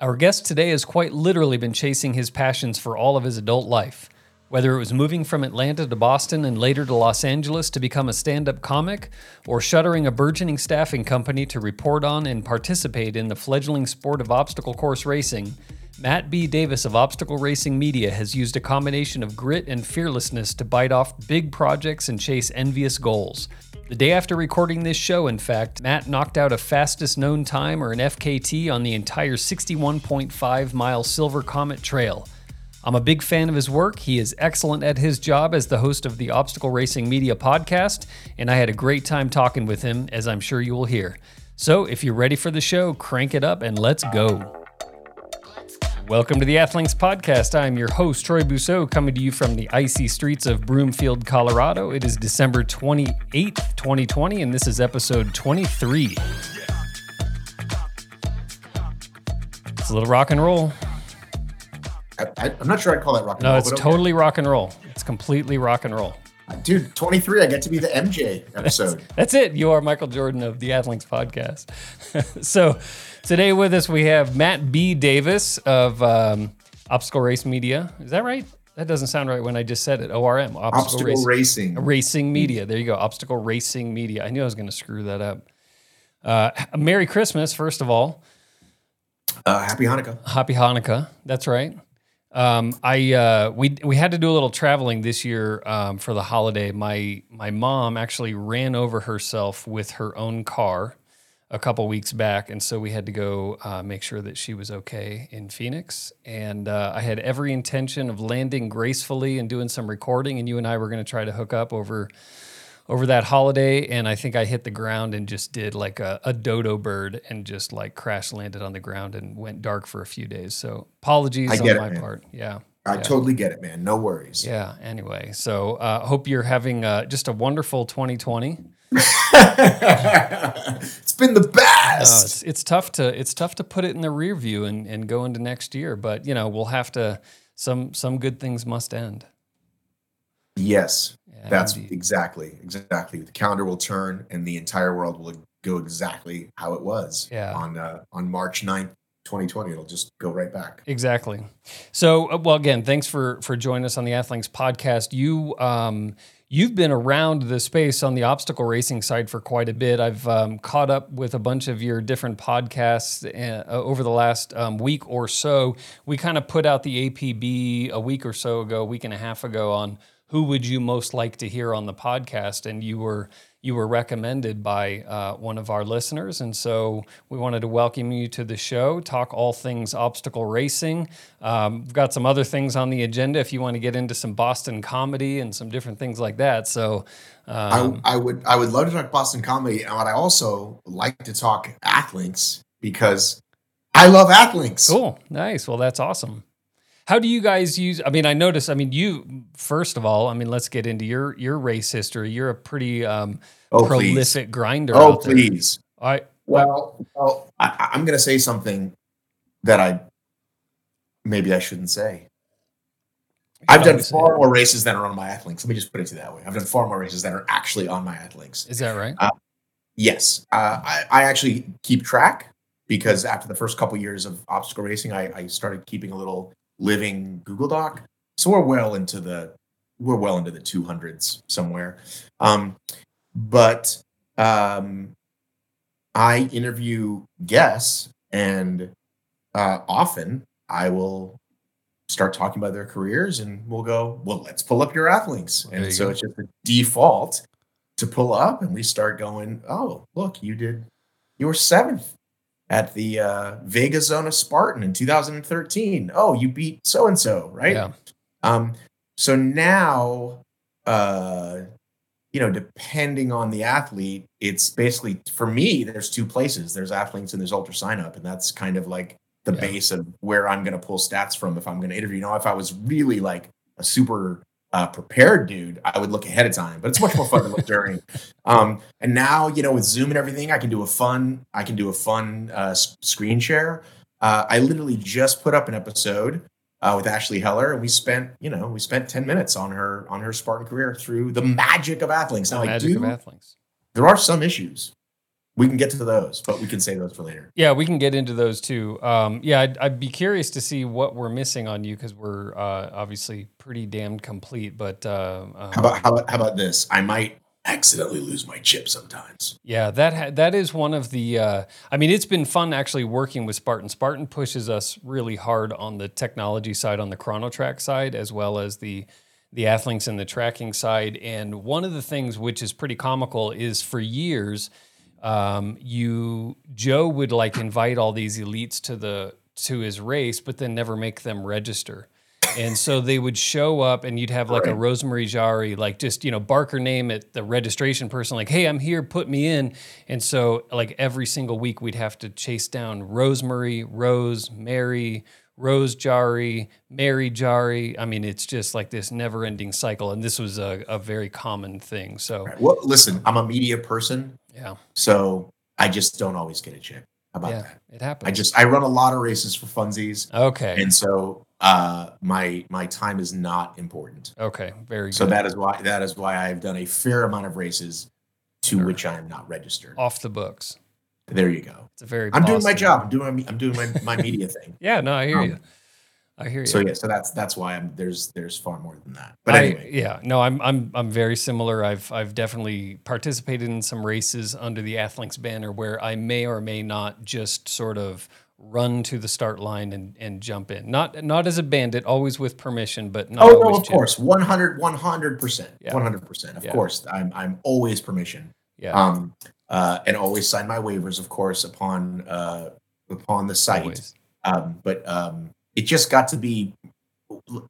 Our guest today has quite literally been chasing his passions for all of his adult life. Whether it was moving from Atlanta to Boston and later to Los Angeles to become a stand up comic, or shuttering a burgeoning staffing company to report on and participate in the fledgling sport of obstacle course racing, Matt B. Davis of Obstacle Racing Media has used a combination of grit and fearlessness to bite off big projects and chase envious goals. The day after recording this show, in fact, Matt knocked out a fastest known time or an FKT on the entire 61.5 mile Silver Comet Trail. I'm a big fan of his work. He is excellent at his job as the host of the Obstacle Racing Media podcast, and I had a great time talking with him, as I'm sure you will hear. So, if you're ready for the show, crank it up and let's go. Welcome to the Athlinks Podcast. I'm your host, Troy Bousseau, coming to you from the icy streets of Broomfield, Colorado. It is December 28th, 2020, and this is episode 23. It's a little rock and roll. I, am not sure I'd call that rock and no, roll. No, it's totally okay. rock and roll. It's completely rock and roll. Dude, 23, I get to be the MJ episode. that's, that's it. You are Michael Jordan of the Athlinks Podcast. so, Today with us we have Matt B. Davis of um, Obstacle Race Media. Is that right? That doesn't sound right when I just said it. ORM, Obstacle, Obstacle Racing. Racing. Racing Media. There you go. Obstacle Racing Media. I knew I was going to screw that up. Uh, Merry Christmas, first of all. Uh, happy Hanukkah. Happy Hanukkah. That's right. Um, I uh, we we had to do a little traveling this year um, for the holiday. My my mom actually ran over herself with her own car a couple weeks back, and so we had to go uh, make sure that she was okay in Phoenix. And uh, I had every intention of landing gracefully and doing some recording, and you and I were going to try to hook up over over that holiday. And I think I hit the ground and just did like a, a dodo bird and just like crash landed on the ground and went dark for a few days. So apologies on my it, part. Yeah. I yeah. totally get it, man. No worries. Yeah. Anyway, so uh, hope you're having uh, just a wonderful 2020. it's been the best. No, it's, it's, tough to it's tough to put it in the rear view and, and go into next year, but you know we'll have to. Some some good things must end. Yes, that's indeed. exactly exactly. The calendar will turn, and the entire world will go exactly how it was yeah. on uh, on March 9th, 2020 it'll just go right back exactly so uh, well again thanks for for joining us on the athlinks podcast you um you've been around the space on the obstacle racing side for quite a bit i've um, caught up with a bunch of your different podcasts uh, over the last um, week or so we kind of put out the apb a week or so ago a week and a half ago on who would you most like to hear on the podcast and you were you were recommended by uh, one of our listeners. And so we wanted to welcome you to the show, talk all things obstacle racing. Um, we've got some other things on the agenda if you want to get into some Boston comedy and some different things like that. So um, I, I, would I would love to talk Boston comedy, but I also like to talk Athlinks because I love Athlinks. Cool, nice. Well, that's awesome. How do you guys use? I mean, I notice. I mean, you first of all. I mean, let's get into your your race history. You're a pretty um, oh, prolific please. grinder. Oh, please. All right. Well, well, I, I'm going to say something that I maybe I shouldn't say. I've done far more races than are on my athlinks. Let me just put it to that way. I've done far more races that are actually on my athlinks. Is that right? Uh, yes. Uh, I, I, actually keep track because after the first couple years of obstacle racing, I, I, started keeping a little living Google Doc. So we're well into the we're well into the 200s somewhere. Um, but um, I interview guests, and uh, often I will start talking about their careers, and we'll go, "Well, let's pull up your athlinks." And so go. it's just a default to pull up, and we start going, "Oh, look, you did you were seventh at the uh, Vega Zona Spartan in 2013. Oh, you beat so and so, right? Yeah. Um, so now, uh, you know, depending on the athlete, it's basically for me. There's two places. There's athletes and there's UltraSignup, and that's kind of like the yeah. base of where I'm going to pull stats from if I'm going to interview. You know, if I was really like a super uh, prepared dude, I would look ahead of time. But it's much more fun to look during. Um, and now, you know, with Zoom and everything, I can do a fun. I can do a fun uh, screen share. Uh, I literally just put up an episode uh, with Ashley Heller, and we spent, you know, we spent ten minutes on her on her Spartan career through the magic of athlinks. Now, the magic do, of athlinks. There are some issues. We can get to those, but we can save those for later. Yeah, we can get into those too. Um, yeah, I'd, I'd, be curious to see what we're missing on you because we're uh, obviously pretty damn complete. But uh, um, how about how about how about this? I might accidentally lose my chip sometimes. Yeah, that ha- that is one of the. Uh, I mean, it's been fun actually working with Spartan. Spartan pushes us really hard on the technology side, on the Chronotrack side, as well as the the Athlinks and the tracking side. And one of the things which is pretty comical is for years um, you Joe would like invite all these elites to the to his race, but then never make them register. And so they would show up, and you'd have like a Rosemary Jarry, like just you know bark her name at the registration person, like, "Hey, I'm here, put me in." And so like every single week, we'd have to chase down Rosemary, Rose, Mary, Rose Jarry, Mary Jarry. I mean, it's just like this never ending cycle. And this was a, a very common thing. So, well, listen, I'm a media person. Yeah. So I just don't always get a check. How about yeah, that? It happens. I just, I run a lot of races for funsies. Okay. And so uh, my, my time is not important. Okay. Very good. So that is why, that is why I've done a fair amount of races to sure. which I am not registered. Off the books. There you go. It's a very. Good. I'm doing my job. I'm doing. My, I'm doing my, my media thing. Yeah. No, I hear um, you. I hear you. So yeah, so that's that's why I'm there's there's far more than that. But anyway, I, yeah, no, I'm I'm I'm very similar. I've I've definitely participated in some races under the Athlinks banner where I may or may not just sort of run to the start line and, and jump in. Not not as a bandit, always with permission, but not oh no, of course, 100 100 percent, 100 percent. Of yeah. course, I'm I'm always permission. Yeah. Um, uh, and always sign my waivers, of course, upon uh, upon the site. Um, but um, it just got to be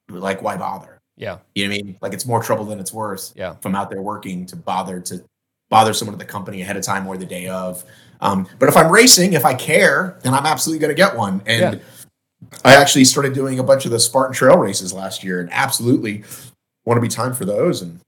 like, why bother? Yeah, you know what I mean. Like it's more trouble than it's worth. Yeah, from out there working to bother to bother someone at the company ahead of time or the day of. Um, but if I'm racing, if I care, then I'm absolutely going to get one. And yeah. I actually started doing a bunch of the Spartan Trail races last year, and absolutely want to be time for those. And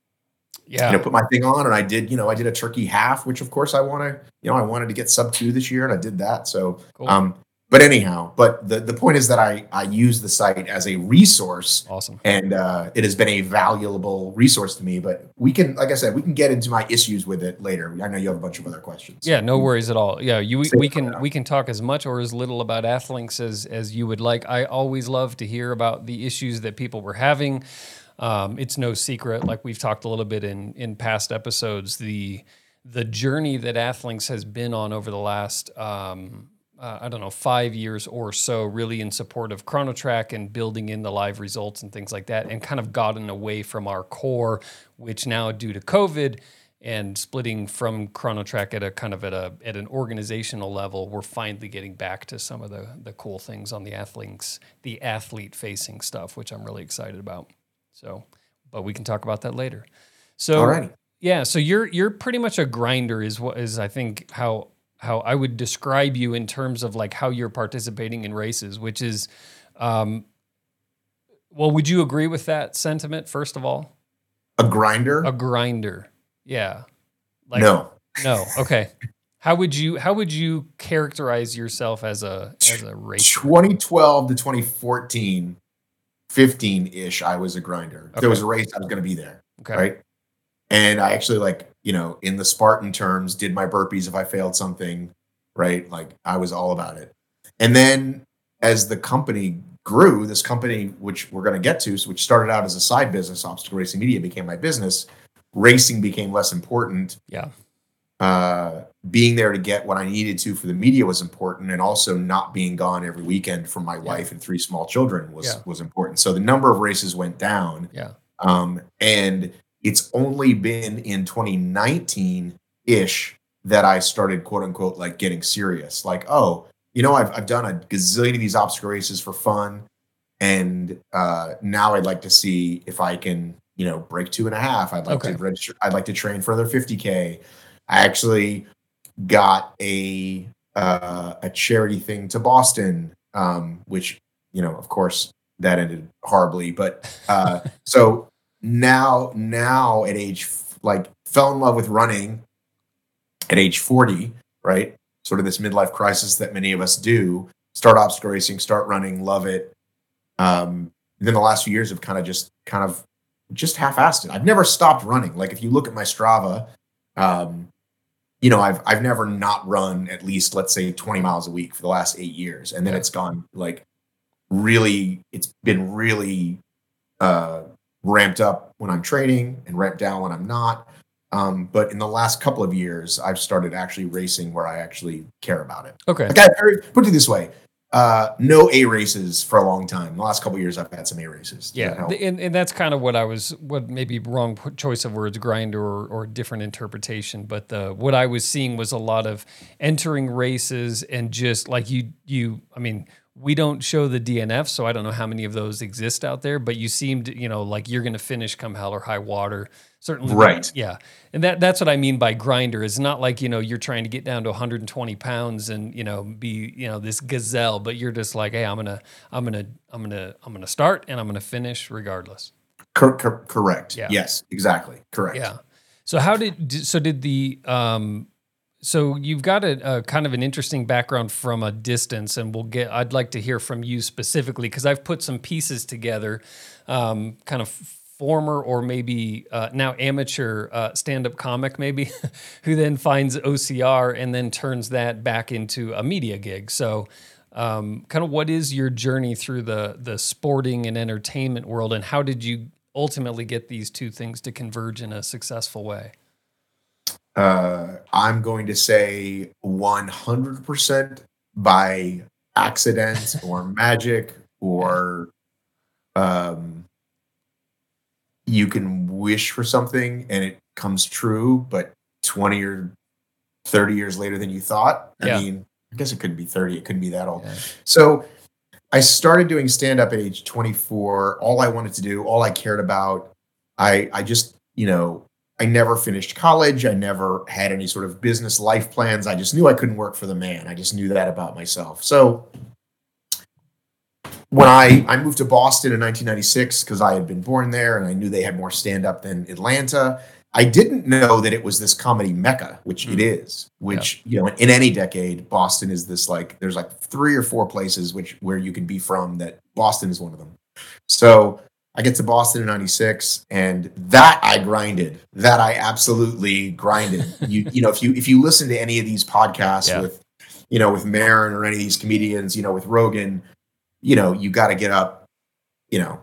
yeah, you know, put my thing on, and I did, you know, I did a turkey half, which of course I want to, you know, I wanted to get sub two this year, and I did that. So, cool. um, but anyhow, but the the point is that I I use the site as a resource. Awesome, and uh, it has been a valuable resource to me. But we can, like I said, we can get into my issues with it later. I know you have a bunch of other questions. Yeah, no worries at all. Yeah, you we can we can talk as much or as little about Athlinks as as you would like. I always love to hear about the issues that people were having. Um, it's no secret, like we've talked a little bit in in past episodes, the the journey that Athlinks has been on over the last um, uh, I don't know five years or so, really in support of Chronotrack and building in the live results and things like that, and kind of gotten away from our core, which now due to COVID and splitting from Chronotrack at a kind of at a at an organizational level, we're finally getting back to some of the the cool things on the Athlinks, the athlete facing stuff, which I'm really excited about. So, but we can talk about that later. So, yeah, so you're you're pretty much a grinder, is what is I think how how I would describe you in terms of like how you're participating in races, which is, um, well, would you agree with that sentiment first of all? A grinder. A grinder. Yeah. Like, no. No. Okay. How would you how would you characterize yourself as a as a racer? 2012 to 2014 15 ish, I was a grinder. If there was a race, I was going to be there. Okay. Right. And I actually, like, you know, in the Spartan terms, did my burpees if I failed something. Right. Like, I was all about it. And then as the company grew, this company, which we're going to get to, which started out as a side business, Obstacle Racing Media became my business. Racing became less important. Yeah uh, being there to get what I needed to for the media was important, and also not being gone every weekend from my yeah. wife and three small children was yeah. was important. So the number of races went down. Yeah. Um, and it's only been in 2019 ish that I started quote unquote like getting serious. Like, oh, you know, I've I've done a gazillion of these obstacle races for fun, and uh, now I'd like to see if I can, you know, break two and a half. I'd like okay. to register. I'd like to train for another 50k. I actually got a uh, a charity thing to Boston, um, which you know, of course, that ended horribly. But uh, so now, now at age like fell in love with running at age forty, right? Sort of this midlife crisis that many of us do. Start obstacle racing, start running, love it. Um, then the last few years have kind of just kind of just half-assed it. I've never stopped running. Like if you look at my Strava, um, you know, I've I've never not run at least let's say 20 miles a week for the last eight years, and then it's gone like really. It's been really uh, ramped up when I'm training and ramped down when I'm not. Um, but in the last couple of years, I've started actually racing where I actually care about it. Okay. Like I, put it this way: uh, no A races for a long time. The last couple of years, I've had some A races. Does Yeah, help? th- and, and that's kind of what I was, what maybe wrong choice of words, grinder or, or different interpretation. But the, what I was seeing was a lot of entering races and just like you, you. I mean, we don't show the DNF, so I don't know how many of those exist out there. But you seemed, you know, like you're going to finish come hell or high water. Certainly, Right. Yeah, and that that's what I mean by grinder. It's not like you know you're trying to get down to 120 pounds and you know be you know this gazelle, but you're just like, hey, I'm gonna I'm gonna I'm gonna I'm gonna start and I'm gonna finish regardless. Cor- cor- correct. Yeah. Yes, exactly. Correct. Yeah. So how did so did the um so you've got a, a kind of an interesting background from a distance, and we'll get. I'd like to hear from you specifically because I've put some pieces together, um, kind of former or maybe uh, now amateur uh, stand-up comic, maybe, who then finds OCR and then turns that back into a media gig. So. Um, kind of what is your journey through the the sporting and entertainment world, and how did you ultimately get these two things to converge in a successful way? Uh, I'm going to say 100% by accident or magic or um, you can wish for something and it comes true, but 20 or 30 years later than you thought. Yeah. I mean, I guess it couldn't be 30, it couldn't be that old. Yeah. So I started doing stand up at age 24. All I wanted to do, all I cared about, I I just, you know, I never finished college. I never had any sort of business life plans. I just knew I couldn't work for the man. I just knew that about myself. So when I I moved to Boston in 1996 because I had been born there and I knew they had more stand up than Atlanta. I didn't know that it was this comedy mecca, which it mm. is. Which you know, in any decade, Boston is this like there's like three or four places which where you can be from. That Boston is one of them. So I get to Boston in '96, and that I grinded. That I absolutely grinded. you you know, if you if you listen to any of these podcasts Yeah. with you know with Maron or any of these comedians, you know, with Rogan, you know, you got to get up, you know,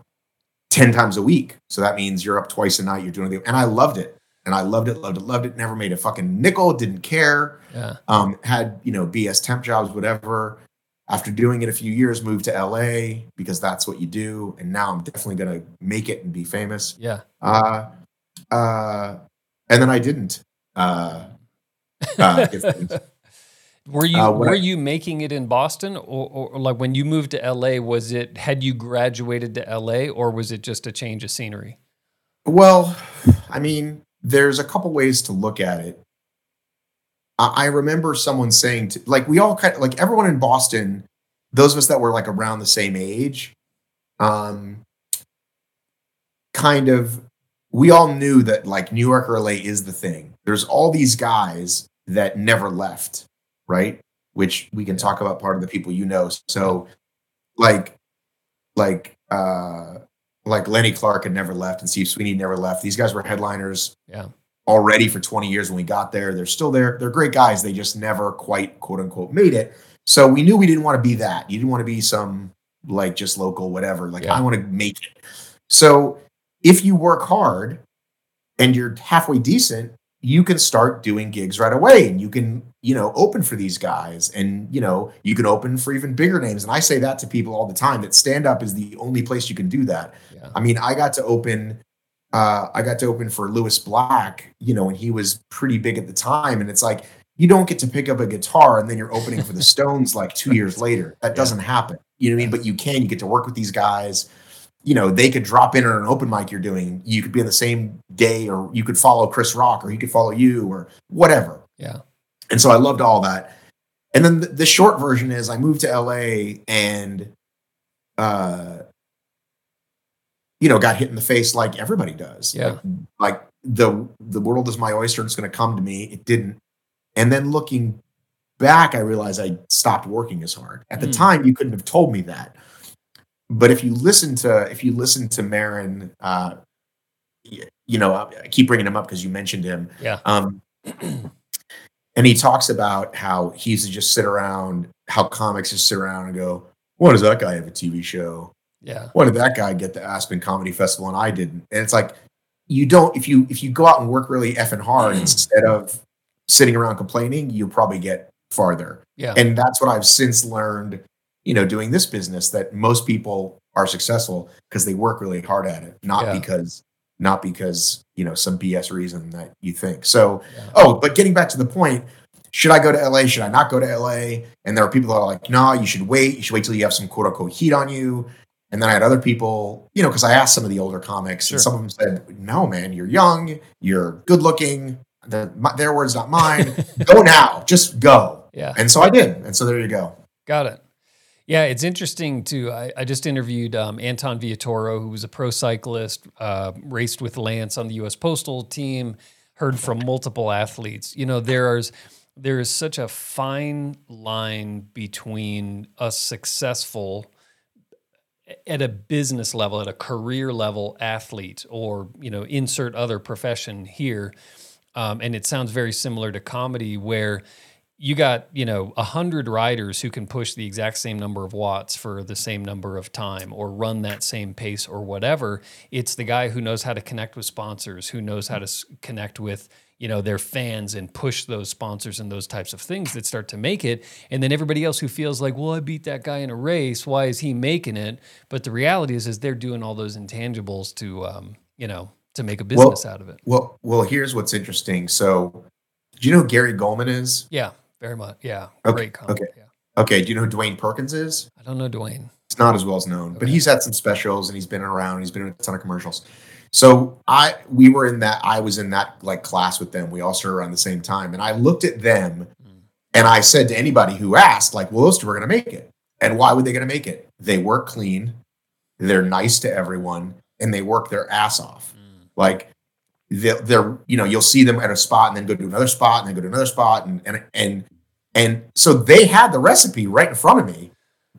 10 times a week. So that means you're up twice a night, you're doing the, and I loved it. And I loved it, loved it, loved it. Never made a fucking nickel, didn't care. Yeah. Um, had, you know, BS temp jobs, whatever. After doing it a few years, moved to LA because that's what you do. And now I'm definitely going to make it and be famous. Yeah. Uh, uh, and then I didn't. Uh, uh. Were you Uh, were I- you making it in Boston, or, or, or like when you moved to LA? Was it had you graduated to LA, or was it just a change of scenery? Well, I mean, there's a couple ways to look at it. I, remember someone saying, to, like, we all kind of like everyone in Boston, those of us that were like around the same age, um, kind of, we all knew that like New York or LA is the thing. There's all these guys that never left, right? Which we can talk about part of the people you know. So, like, like, uh, like Lenny Clarke had never left and Steve Sweeney never left. These guys were headliners Yeah. Already for 20 years when we got there. They're still there. They're great guys. They just never quite quote unquote made it. So we knew we didn't want to be that. You didn't want to be some like just local, whatever. Like Yeah. I want to make it. So if you work hard and you're halfway decent, you can start doing gigs right away and you can, you know, open for these guys and, you know, you can open for even bigger names. And I say that to people all the time that stand up is the only place you can do that. Yeah. I mean, I got to open uh, I got to open for Lewis Black, you know, and he was pretty big at the time. And it's like, you don't get to pick up a guitar and then you're opening for the Stones like two years later. That doesn't happen. You know what I mean? But you can, you get to work with these guys. You know, they could drop in on an open mic you're doing. You could be on the same day, or you could follow Chris Rock, or he could follow you, or whatever. Yeah. And so I loved all that. And then the, the short version is I moved to LA and uh you know got hit in the face like everybody does. Yeah. Like, like the the world is my oyster, and it's gonna come to me. It didn't. And then looking back, I realized I stopped working as hard. At the Hmm. time, you couldn't have told me that. But if you listen to if you listen to Maron, uh, you know, I I keep bringing him up because you mentioned him Yeah. um, and he talks about how he used to just sit around, how comics just sit around and go, "Why does that guy have a TV show? Yeah. Why did that guy get the Aspen Comedy Festival and I didn't?" And it's like you don't if you if you go out and work really effing hard mm. instead of sitting around complaining, you'll probably get farther. Yeah. And that's what I've since learned, you know, doing this business that most people are successful because they work really hard at it, not Yeah. because not because, you know, some BS reason that you think. So, Yeah. oh, but getting back to the point, should I go to LA? Should I not go to LA? And there are people that are like, no, you should wait. You should wait till you have some quote unquote heat on you. And then I had other people, you know, because I asked some of the older comics, Sure. and some of them said, "No, man, you're young, you're good looking." The, my, their words, not mine. go now, just go. Yeah. And so I did. And so there you go. Got it. Yeah, it's interesting too. I, I just interviewed um, Anton Villatoro, who was a pro cyclist, uh, raced with Lance on the U.S. Postal team. Heard from multiple athletes. You know, there's there is such a fine line between a successful at a business level, at a career level athlete, or you know, insert other profession here. Um, and it sounds very similar to comedy, where you got you know a hundred riders who can push the exact same number of watts for the same number of time or run that same pace or whatever it's the guy who knows how to connect with sponsors who knows how to s- connect with you know their fans and push those sponsors and those types of things that start to make it and then everybody else who feels like well i beat that guy in a race why is he making it but the reality is is they're doing all those intangibles to um, you know to make a Well- business out of it Well, well, here's what's interesting. So, do you know who Gary Gulman is? yeah very much yeah Okay, great comment okay. yeah Okay. Do you know who Dwayne Perkins is? i don't know dwayne It's not as well as known, but he's had some specials and he's been around. He's been in a ton of commercials. So I we were in that I was in that like class with them. We all started around the same time. And I looked at them Mm. and I said to anybody who asked, like, well, those two are gonna make it. And why would they gonna make it? They work clean, they're nice to everyone, and they work their ass off. Mm. Like they're, they're you know, you'll see them at a spot and then go to another spot and then go to another spot and and and and so they had the recipe right in front of me,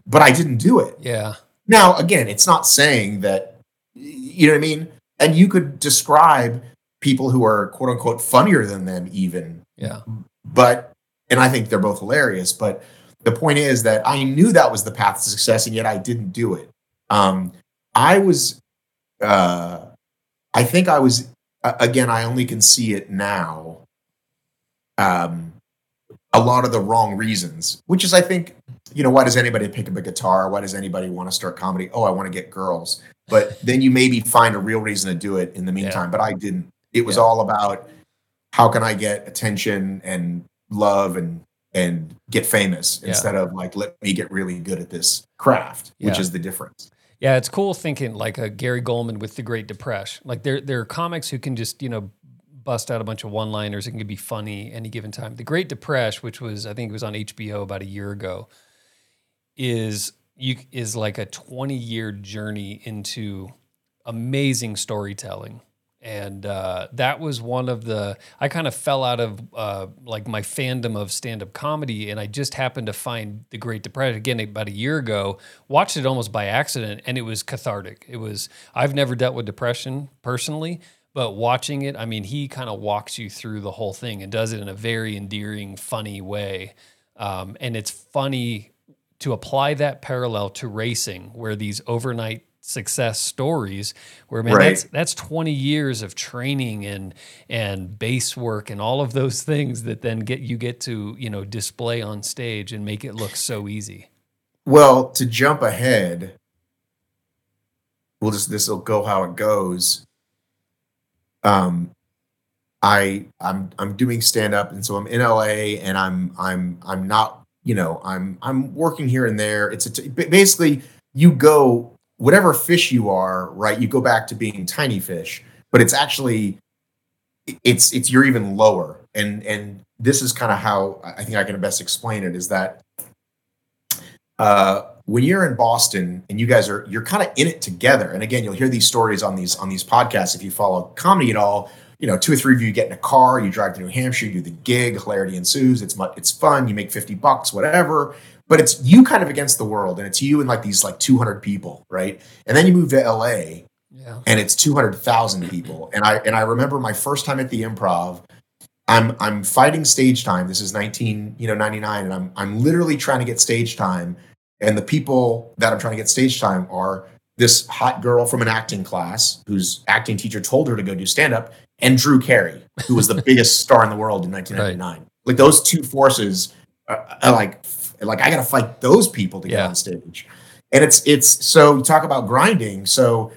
but I didn't do it. yeah Now, again, it's not saying that, you know what I mean? And you could describe people who are quote unquote funnier than them, even, yeah but, and I think they're both hilarious. But the point is that I knew that was the path to success, and yet I didn't do it. Um, I was, uh, I think I was, again, I only can see it now. Um, a lot of the wrong reasons, which is, I think, you know, why does anybody pick up a guitar? Why does anybody want to start comedy? Oh, I want to get girls. But then you maybe find a real reason to do it in the meantime. But I didn't. It was Yeah. all about how can I get attention and love and and get famous Yeah. instead of like let me get really good at this craft, which is the difference. Yeah, it's cool thinking like a Gary Gulman with the Great Depression. Like there, there are comics who can just you know bust out a bunch of one-liners and can be funny any given time. The Great Depression, which was I think it was on HBO about a year ago, is you is like a 20-year journey into amazing storytelling. And uh, that was one of the. I kind of fell out of uh, like my fandom of stand-up comedy, and I just happened to find the Great Depression again about a year ago. Watched it almost by accident, and it was cathartic. It was. I've never dealt with depression personally, but watching it, I mean, he kind of walks you through the whole thing and does it in a very endearing, funny way. Um, and it's funny to apply that parallel to racing, where these overnight success stories, where man, Right. that's that's 20 years of training and and base work and all of those things that then get you get to you know display on stage and make it look so easy. Well, to jump ahead, we'll just this will go how it goes. Um, I I'm I'm doing stand up, and so I'm in LA, and I'm I'm I'm not you know I'm I'm working here and there. It's a t- basically you go whatever fish you are, right? You go back to being tiny fish, but it's actually it's it's you're even lower, and and this is kind of how I think I can best explain it is that uh, when you're in Boston and you guys are you're kind of in it together. And again, you'll hear these stories on these on these podcasts if you follow comedy at all. You know, two or three of you get in a car, you drive to New Hampshire, you do the gig, hilarity ensues. It's it's fun. You make fifty bucks, whatever. But it's you kind of against the world, and it's you and like these like two hundred people, right? And then you move to LA, Yeah. and it's 200,000 people. And I and I remember my first time at the improv I'm I'm fighting stage time. This is 19, you know, 99, and I'm I'm literally trying to get stage time. And the people that I'm trying to get stage time are this hot girl from an acting class whose acting teacher told her to go do stand up, and Drew Carey, who was the biggest star in the world in 1999. Right. Like those two forces, are, are like like I got to fight those people to get yeah. on stage. And it's it's so you talk about grinding. So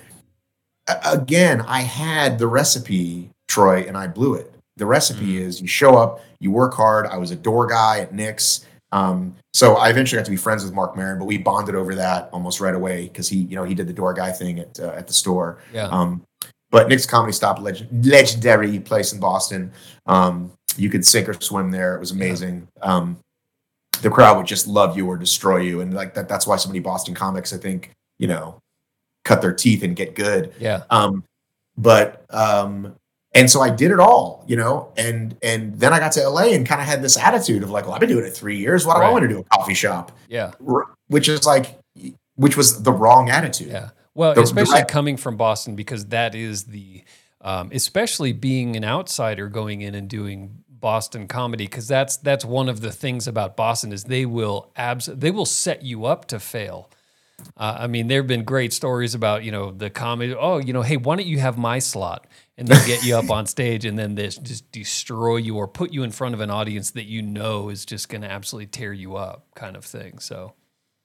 again, I had the recipe, Troy, and I blew it. The recipe mm-hmm. is you show up, you work hard. I was a door guy at Nick's. Um, so I eventually got to be friends with Marc Maron, but we bonded over that almost right away because he, you know, he did the door guy thing at uh, at the store. Yeah. Um, but Nick's Comedy Stop, legend, legendary place in Boston. Um, you could sink or swim there. It was amazing. Yeah. Um, the crowd would just love you or destroy you, and like that. That's why so many Boston comics, I think, you know, cut their teeth and get good. Yeah. Um, but um, and so I did it all, you know, and and then I got to LA and kind of had this attitude of like, well, I've been doing it three years. Why do right. I want to do a coffee shop? Yeah, which is like, which was the wrong attitude. Yeah, well, the, especially the, coming from Boston because that is the, um, especially being an outsider going in and doing Boston comedy because that's that's one of the things about Boston is they will abs they will set you up to fail. Uh, I mean, there have been great stories about you know the comedy. Oh, you know, hey, why don't you have my slot? And they get you up on stage, and then they just destroy you or put you in front of an audience that you know is just going to absolutely tear you up, kind of thing. So,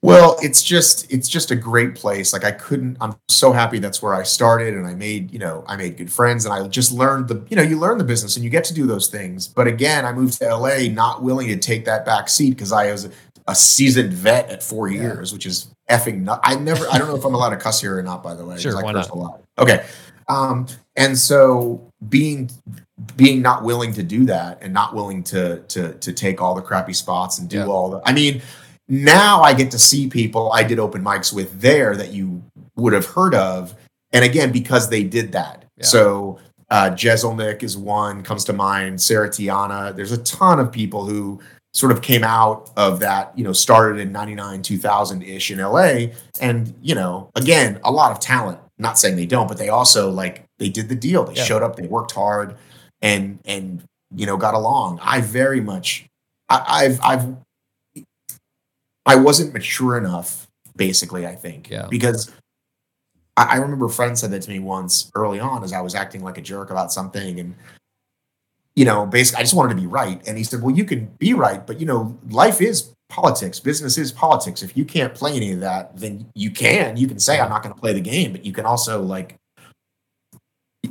well, it's just it's just a great place. Like I couldn't. I'm so happy that's where I started, and I made you know I made good friends, and I just learned the you know you learn the business, and you get to do those things. But again, I moved to LA not willing to take that back seat because I was a seasoned vet at four yeah. years, which is effing nut. I never, I don't know if I'm allowed to cuss here or not, by the way. Sure, I why curse not? a lot. Okay. Um, and so being, being not willing to do that and not willing to, to, to take all the crappy spots and do yeah. all the, I mean, now I get to see people I did open mics with there that you would have heard of. And again, because they did that. Yeah. So, uh, Jeselnik is one comes to mind. Sarah Tiana. There's a ton of people who sort of came out of that, you know, started in 99, 2000 ish in LA. And, you know, again, a lot of talent. Not saying they don't, but they also like, they did the deal. They yeah. showed up, they worked hard and, and, you know, got along. I very much, I, I've, I've, I wasn't mature enough, basically, I think, yeah. because I, I remember a friend said that to me once early on as I was acting like a jerk about something. And you know, basically, I just wanted to be right. And he said, well, you can be right, but you know, life is politics. Business is politics. If you can't play any of that, then you can. You can say, I'm not going to play the game, but you can also like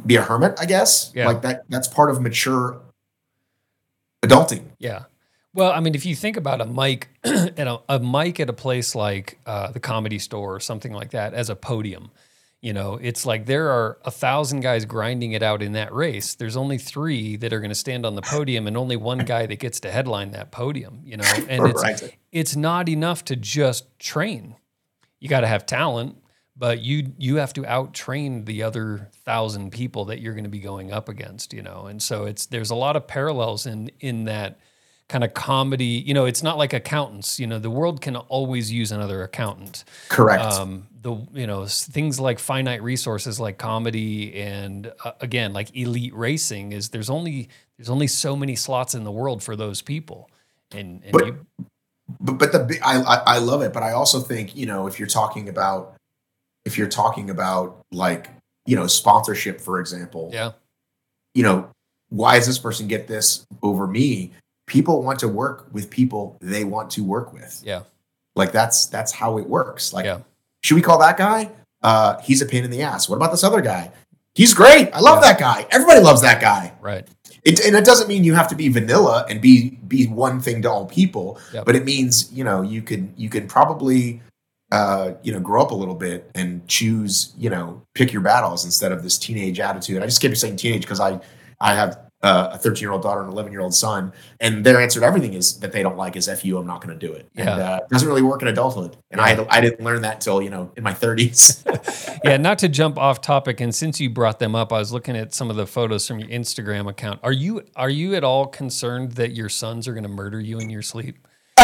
be a hermit, I guess. Yeah. Like that, that's part of mature adulting. Yeah. Well, I mean, if you think about a mic at a, a mic at a place like uh, the comedy store or something like that as a podium, you know, it's like there are a thousand guys grinding it out in that race. There's only three that are going to stand on the podium, and only one guy that gets to headline that podium. You know, and it's right. it's not enough to just train. You got to have talent, but you you have to out train the other thousand people that you're going to be going up against. You know, and so it's there's a lot of parallels in in that kind of comedy. You know, it's not like accountants. You know, the world can always use another accountant. Correct. Um, the you know things like finite resources like comedy and uh, again like elite racing is there's only there's only so many slots in the world for those people. And, and but, you, but but the I, I I love it. But I also think you know if you're talking about if you're talking about like you know sponsorship for example yeah you know why does this person get this over me people want to work with people they want to work with. Yeah. Like that's that's how it works. Like yeah. should we call that guy? Uh he's a pain in the ass. What about this other guy? He's great. I love yeah. that guy. Everybody loves that guy. Right. It, and it doesn't mean you have to be vanilla and be be one thing to all people, yep. but it means you know you can you can probably uh, you know grow up a little bit and choose you know pick your battles instead of this teenage attitude. I just keep saying teenage because I I have uh, a 13 year old daughter and 11 year old son, and their answer to everything is that they don't like is "fu." I'm not going to do it. Yeah. And uh, it doesn't really work in adulthood. And yeah. I had, I didn't learn that till you know in my 30s. yeah, not to jump off topic, and since you brought them up, I was looking at some of the photos from your Instagram account. Are you are you at all concerned that your sons are going to murder you in your sleep?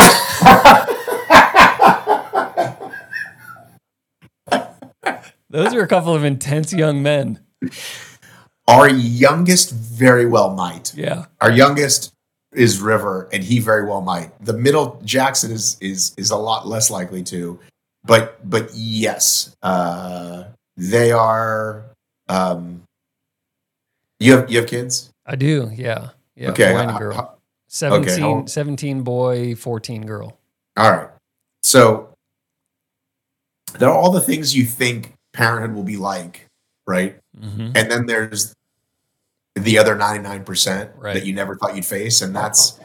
Those are a couple of intense young men. Our youngest very well might. Yeah. Our youngest is River, and he very well might. The middle Jackson is is is a lot less likely to, but but yes, uh, they are. Um, you have you have kids? I do. Yeah. Yeah. Okay, Boy and a how- girl. how- 17, how- 17 boy, 14 girl. All right. So there are all the things you think parenthood will be like, right? Mm-hmm. And then there's the other 99% Right. that you never thought you'd face. And that's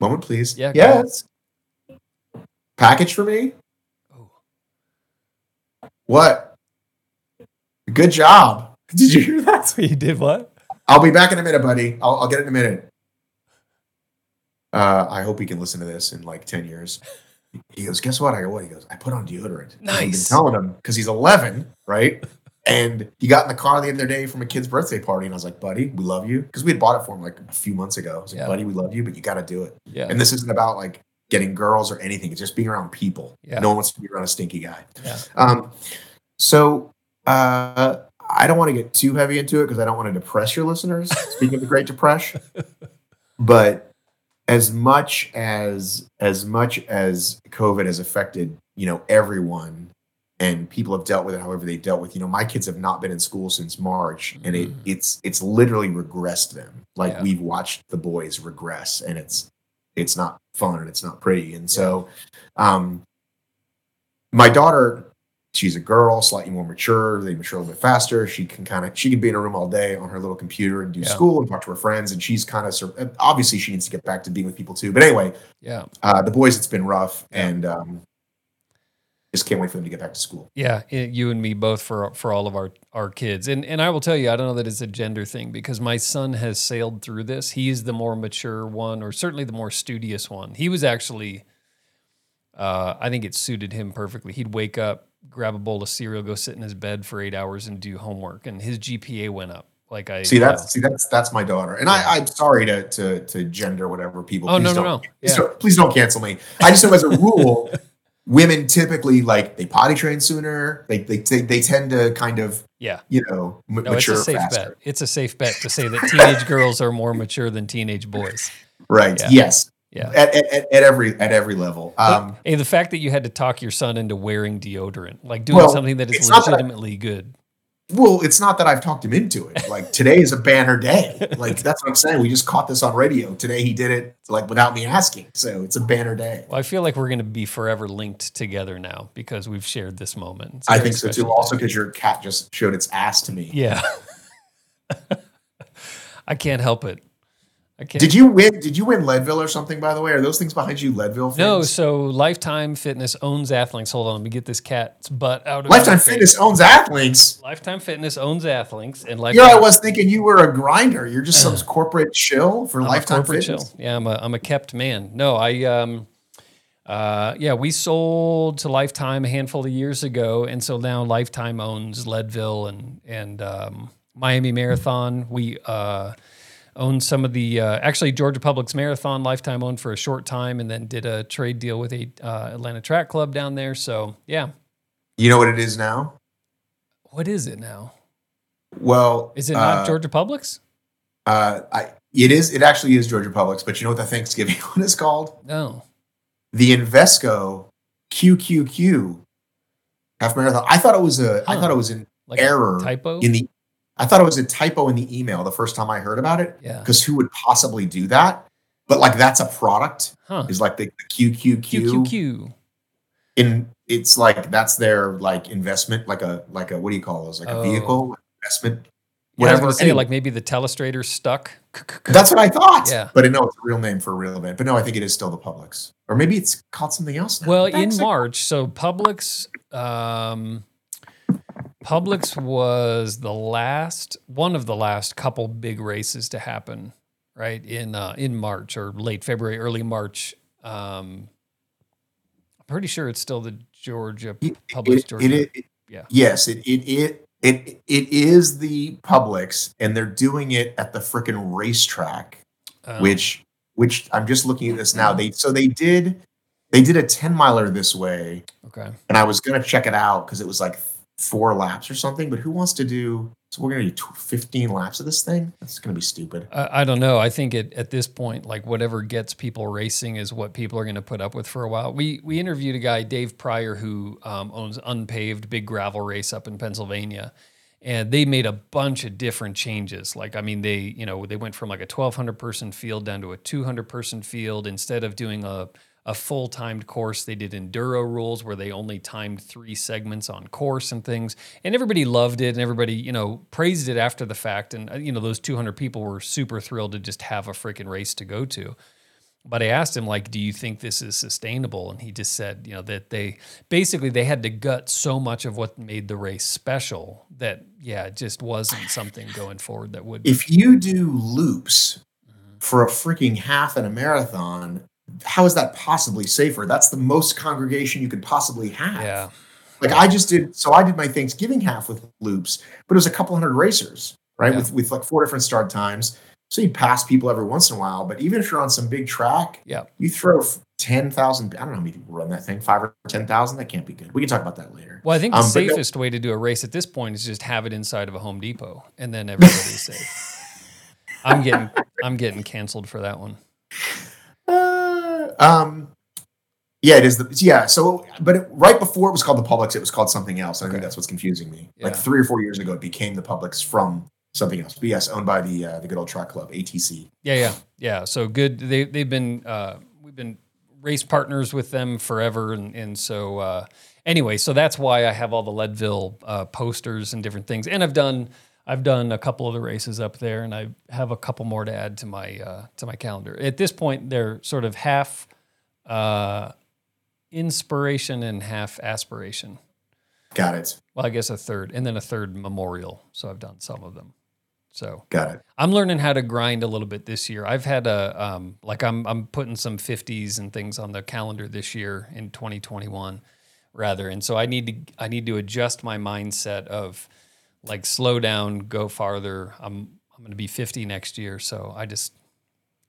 moment, please. Yeah, go ahead. Yes. Package for me? Oh. What? Good job. Did you hear that? That's what you did what? I'll be back in a minute, buddy. I'll, I'll get it in a minute. Uh, I hope he can listen to this in like 10 years. He goes, Guess what? I go, What? He goes, I put on deodorant. And I've been telling him because he's 11, right? And he got in the car the other day from a kid's birthday party. And I was like, Buddy, we love you. Because we had bought it for him like a few months ago. I was like, Yeah. Buddy, we love you, but you got to do it. Yeah. And this isn't about like getting girls or anything. It's just being around people. Yeah. No one wants to be around a stinky guy. Yeah. Um, so uh, I don't want to get too heavy into it because I don't want to depress your listeners. Speaking of the Great Depression, but as much as as much as COVID has affected, you know, everyone, and people have dealt with it however they dealt with. You know, my kids have not been in school since March, and it Mhm. it's it's literally regressed them. Like Yeah. we've watched the boys regress, and it's it's not fun and it's not pretty. And so, um, my daughter, she's a girl, slightly more mature. They mature a little bit faster. She can kind of she can be in a room all day on her little computer and do Yeah. school and talk to her friends. And she's kind of obviously she needs to get back to being with people too. But anyway, Yeah. uh, the boys, it's been rough, Yeah. and um, just can't wait for them to get back to school. Yeah, you and me both for for all of our our kids. And and I will tell you, I don't know that it's a gender thing because my son has sailed through this. He's the more mature one, or certainly the more studious one. He was actually, uh, I think it suited him perfectly. He'd wake up, grab a bowl of cereal, go sit in his bed for eight hours, and do homework. And his GPA went up. Like I See that's know. see that's that's my daughter, and I, I'm sorry to to to gender whatever people. Oh, no, please no, don't- no. Please, Yeah. don't, please don't cancel me. I just know as a rule, women typically like they potty train sooner. They they they, they tend to kind of Yeah. you know m- No, it's mature a safe faster. bet. It's a safe bet to say that teenage girls are more mature than teenage boys. Right. Yeah. Yes. Yeah. At, at, at, every at every level. Um, hey, the fact that you had to talk your son into wearing deodorant, like doing Well, something that is it's that I- legitimately good. Well, it's not that I've talked him into it. Like today is a banner day. Like that's what I'm saying. We just caught this on radio. Today he did it like without me asking. So it's a banner day. Well, I feel like we're going to be forever linked together now because we've shared this moment. I think so too. special Also because your cat just showed its ass to me. Yeah. I can't help it. Can't. Did you win? Did you win Leadville or something? By the way, are those things behind you Leadville? Things? No, so Lifetime Fitness owns Athlinks. Hold on, let me get this cat's butt out of Lifetime face. Fitness owns Athlinks. Lifetime Fitness owns Athlinks, and Here Lifetime. I was thinking you were a grinder. You're just some corporate chill for I'm Lifetime corporate Fitness. chill. Yeah, I'm a I'm a kept man. No, I um uh yeah, we sold to Lifetime a handful of years ago, and so now Lifetime owns Leadville and and um, Miami Marathon. We uh own some of the uh, actually Georgia Publix Marathon. Lifetime owned for a short time, and then did a trade deal with a uh, Atlanta Track Club down there. So yeah, You know what it is now? what is it now? Well, Is it not uh, Georgia Publix? Uh, I, it is. It actually is Georgia Publix. But you know what the Thanksgiving one is called? No. The Invesco QQQ half marathon. I thought it was a. I Huh. thought it was an Like error typo. in the. I thought it was a typo in the email the first time I heard about it. yeah. Because who would possibly do that? But like that's a product. Huh. Is like the, the QQQ. QQQ. In it's like that's their like investment, like a like a what do you call those? Like a Oh. vehicle investment. Yeah, I was Whatever. say Anyway. like maybe the telestrator stuck. That's what I thought. Yeah. But no, it's a real name for a real event. But no, I think it is still the Publix. Or maybe it's called something else. now. Well, in. March, so Publix, um, Publix was the last one of the last couple big races to happen, right in uh, in March or late February, early March. Um, I'm pretty sure it's still the Georgia Publix. it- Georgia. it- it- Yeah. Yes, it it it it it is the Publix, and they're doing it at the freaking racetrack, Um, which which I'm just looking at this now. They so they did they did a 10 miler this way, okay, and I was gonna check it out because it was like four laps or something. But who wants to do So we're gonna do 15 laps of this thing. That's gonna be stupid. I, I don't know. I think it, at this point, like whatever gets people racing is what people are to put up with for a while. We we interviewed a guy, Dave Pryor, who um, owns Unpaved, big gravel race up in Pennsylvania, and they made a bunch of different changes. Like I mean, they you know they went from like a 1,200 person field down to a 200 person field instead of doing a a full timed course. They did enduro rules where they only timed three segments on course and things. And everybody loved it and everybody, you know, praised it after the fact. And, uh, you know, those 200 people were super thrilled to just have a freaking race to go to. But I asked him, like, do you think this is sustainable? And he just said, you know, that they basically they had to gut so much of what made the race special that, yeah, it just wasn't something going forward that would. If you do loops for a freaking half and a marathon, how is that possibly safer? That's the most congregation you could possibly have. yeah. Like I just did, so I did my Thanksgiving half with loops, but it was a couple hundred racers, right? Yeah. With with like four different start times. So you pass people every once in a while, but even if you're on some big track, Yeah. you throw ten thousand. I don't know how many people run that thing, five or ten thousand. That can't be good. We can talk about that later. Well, I think the Um, but no- safest way to do a race at this point is just have it inside of a Home Depot, and then everybody's safe. I'm getting I'm getting canceled for that one. Um, yeah, it is. The, yeah. So, but it, right before it was called the Publix, it was called something else. I Okay. think that's what's confusing me. Like three or four years ago, it became the Publix from something else. But yes, owned by the uh, the good old track club, ATC. Yeah, yeah, yeah. So good. They they've been uh, we've been race partners with them forever, and and so uh, anyway, so that's why I have all the Leadville uh, posters and different things, and I've done. I've done a couple of the races up there, and I have a couple more to add to my uh, to my calendar. At this point, they're sort of half uh, inspiration and half aspiration. Got it. Well, I guess a third, and then a third memorial. So I've done some of them. So Got it. I'm learning how to grind a little bit this year. I've had a um, like I'm I'm putting some 50s and things on the calendar this year in 2021 rather, and so I need to I need to adjust my mindset of like slow down, go farther. I'm I'm going to be 50 next year, so I just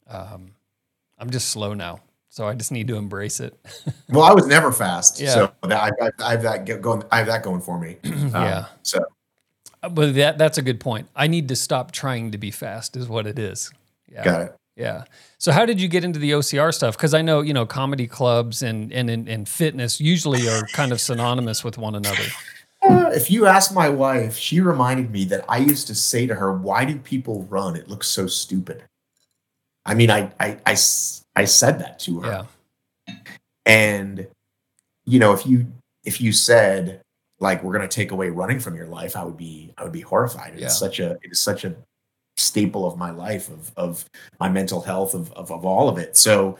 um, I'm just slow now. So I just need to embrace it. Well, I was never fast, Yeah. so that, I, I, have that going. I have that going for me. Um, Yeah. So but that that's a good point. I need to stop trying to be fast, is what it is. Yeah. got it. Yeah. So how did you get into the OCR stuff? Because I know you know comedy clubs and and and, and fitness usually are kind of synonymous with one another. Uh, if you ask my wife, she reminded me that I used to say to her, "Why do people run? It looks so stupid." I mean, I I I said that to her. Yeah. and you know if you if you said like we're going to take away running from your life i would be i would be horrified it's Yeah. such a it is such a staple of my life of of my mental health of of, of all of it so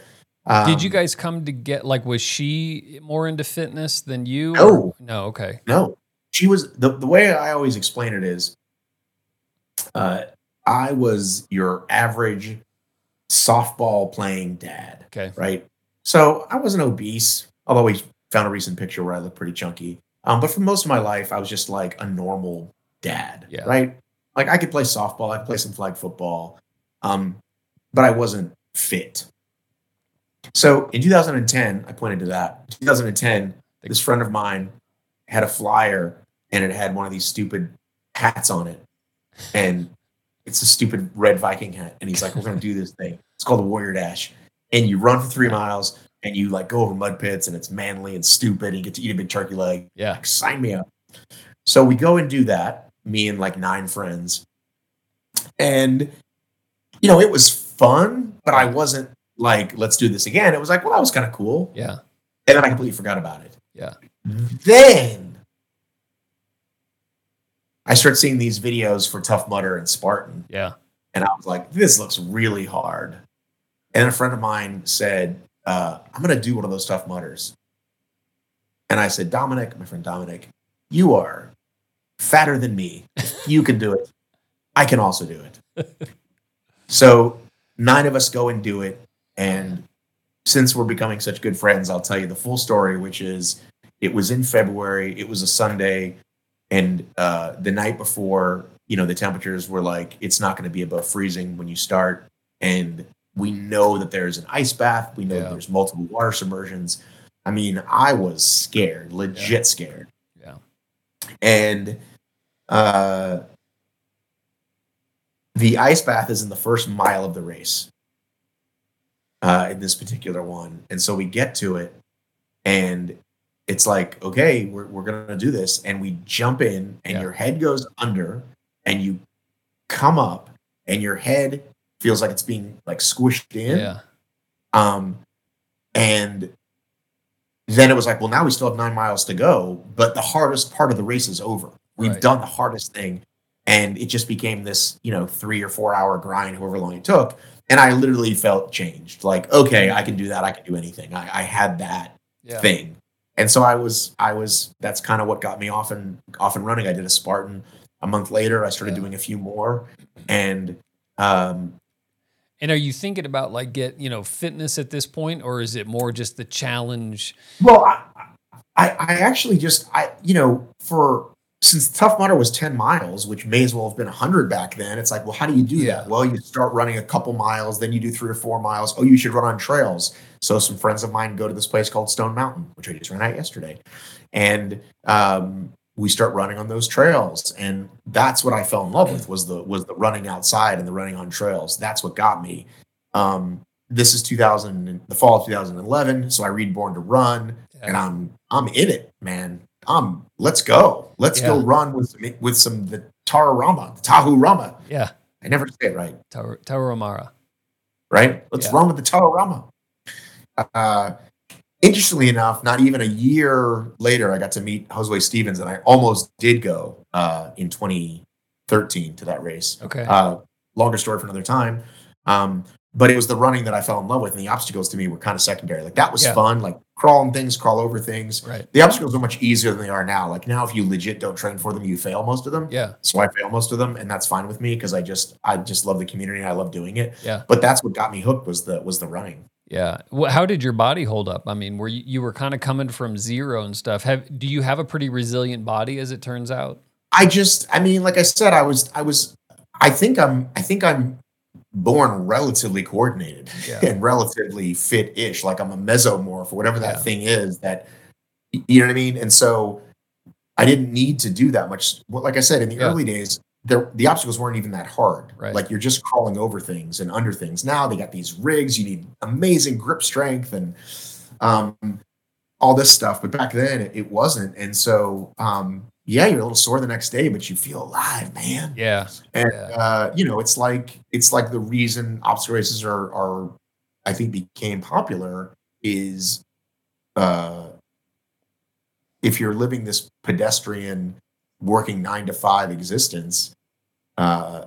um, Did you guys come to get like was she more into fitness than you? No. or- No. Okay. no she was the, the way i always explain it is uh i was your average softball playing dad Okay. right? So I wasn't obese, although we found a recent picture where I look pretty chunky. Um, but for most of my life, I was just like a normal dad, Yeah. right? Like I could play softball, I could play some flag football, um, but I wasn't fit. So in 2010, I pointed to that. 2010, this friend of mine had a flyer and it had one of these stupid hats on it. And it's a stupid red Viking hat. And he's like, We're gonna do this thing. It's called the Warrior Dash. And you run for three miles and you like go over mud pits and it's manly and stupid. And you get to eat a big turkey leg. Yeah. Like, sign me up. So we go and do that, me and like nine friends. And you know, it was fun, but I wasn't like, let's do this again. It was like, well, that was kind of cool. Yeah. And then I completely forgot about it. Yeah. Then I started seeing these videos for Tough Mudder and Spartan, Yeah. and I was like, this looks really hard. And a friend of mine said, uh, I'm going to do one of those Tough Mudders. And I said, Dominic, my friend Dominic, you are fatter than me. You can do it. I can also do it. so nine of us go and do it. And since we're becoming such good friends, I'll tell you the full story, which is it was in February, it was a Sunday, and uh, the night before, you know, the temperatures were like, it's not going to be above freezing when you start. And we know that there's an ice bath, we know Yeah. there's multiple water submersions. I mean, I was scared, legit scared. Yeah. And uh, the ice bath is in the first mile of the race uh, in this particular one. And so we get to it and it's like, okay, we're, we're going to do this. And we jump in and Yeah. your head goes under and you come up and your head feels like it's being like squished in. Yeah. Um, and then it was like, well, now we still have nine miles to go, but the hardest part of the race is over. We've Right. done the hardest thing. And it just became this, you know, three or four hour grind, however long it took. And I literally felt changed. Like, okay, I can do that. I can do anything. I, I had that Yeah. thing. And so I was, I was, that's kind of what got me off and off and running. I did a Spartan a month later. I started Yeah. doing a few more. And um, And are you thinking about like get, you know, fitness at this point or is it more just the challenge? Well, I, I, I actually just, I, you know, for since Tough Mudder was 10 miles, which may as well have been 100 back then, it's like, well, how do you do Yeah. that? Well, you start running a couple miles, then you do three or four miles. Oh, you should run on trails. So some friends of mine go to this place called Stone Mountain, which I just ran out yesterday. And um, we start running on those trails. And that's what I fell in love with was the was the running outside and the running on trails. That's what got me. Um, this is 2000, the fall of 2011. So I read Born to Run Yeah. and I'm I'm in it, man. Um, let's go. Let's go run with some, with some the Tararama, the Tahu Rama. Yeah. I never say it right, Tauramara. right? Let's Yeah. run with the Tararama. Uh, interestingly enough, not even a year later, I got to meet Josue Stevens, and I almost did go uh, in 2013 to that race. Okay. Uh, longer story for another time. Um, but it was the running that I fell in love with, and the obstacles to me were kind of secondary. Like that was Yeah. fun, like crawling things, crawl over things. right. The obstacles are much easier than they are now. Like now, if you legit don't train for them, you fail most of them. Yeah. So I fail most of them, and that's fine with me because I just I just love the community and I love doing it. Yeah. But that's what got me hooked was the was the running. Yeah. Well, how did your body hold up? I mean, were you, you were kind of coming from zero and stuff. Have do you have a pretty resilient body as it turns out? I just I mean, like I said, I was I was I think I'm I think I'm born relatively coordinated Yeah. and relatively fit-ish. Like I'm a mesomorph or whatever that Yeah. thing is that you know what I mean? And so I didn't need to do that much. Well, Like I said, in the Yeah. early days, there, the obstacles weren't even that hard. Right. Like you're just crawling over things and under things. Now they got these rigs. You need amazing grip strength and um, all this stuff. But back then it, it wasn't. And so, um, yeah, you're a little sore the next day, but you feel alive, man. Yeah. And Yeah. uh, you know, it's like it's like the reason obstacle races are are I think became popular is uh if you're living this pedestrian working nine to five existence, uh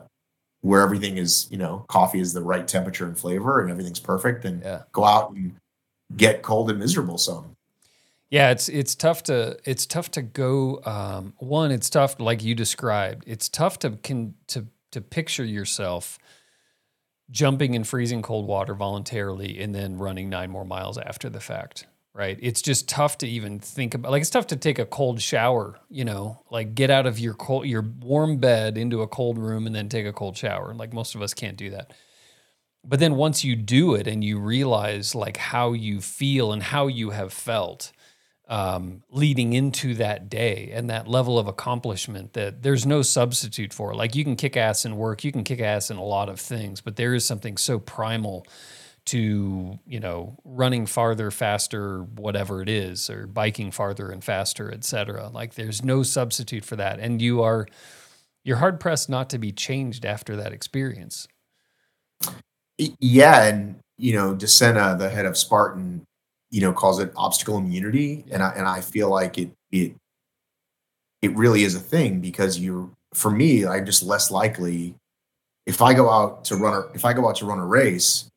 where everything is, you know, coffee is the right temperature and flavor and everything's perfect, and Yeah. go out and get cold and miserable some. Yeah, it's it's tough to it's tough to go. Um, one, it's tough, like you described. It's tough to can to to picture yourself jumping in freezing cold water voluntarily and then running nine more miles after the fact. Right? It's just tough to even think about. Like it's tough to take a cold shower. You know, like get out of your cold your warm bed into a cold room and then take a cold shower. Like most of us can't do that but then once you do it and you realize like how you feel and how you have felt um, leading into that day and that level of accomplishment that there's no substitute for like you can kick ass in work you can kick ass in a lot of things but there is something so primal to you know running farther faster whatever it is or biking farther and faster etc like there's no substitute for that. And you are you're hard pressed not to be changed after that experience. Yeah, and you know, De Sena, the head of Spartan, you know, calls it obstacle immunity, and I and I feel like it it it really is a thing because you're for me, I'm just less likely if I go out to run a if I go out to run a race,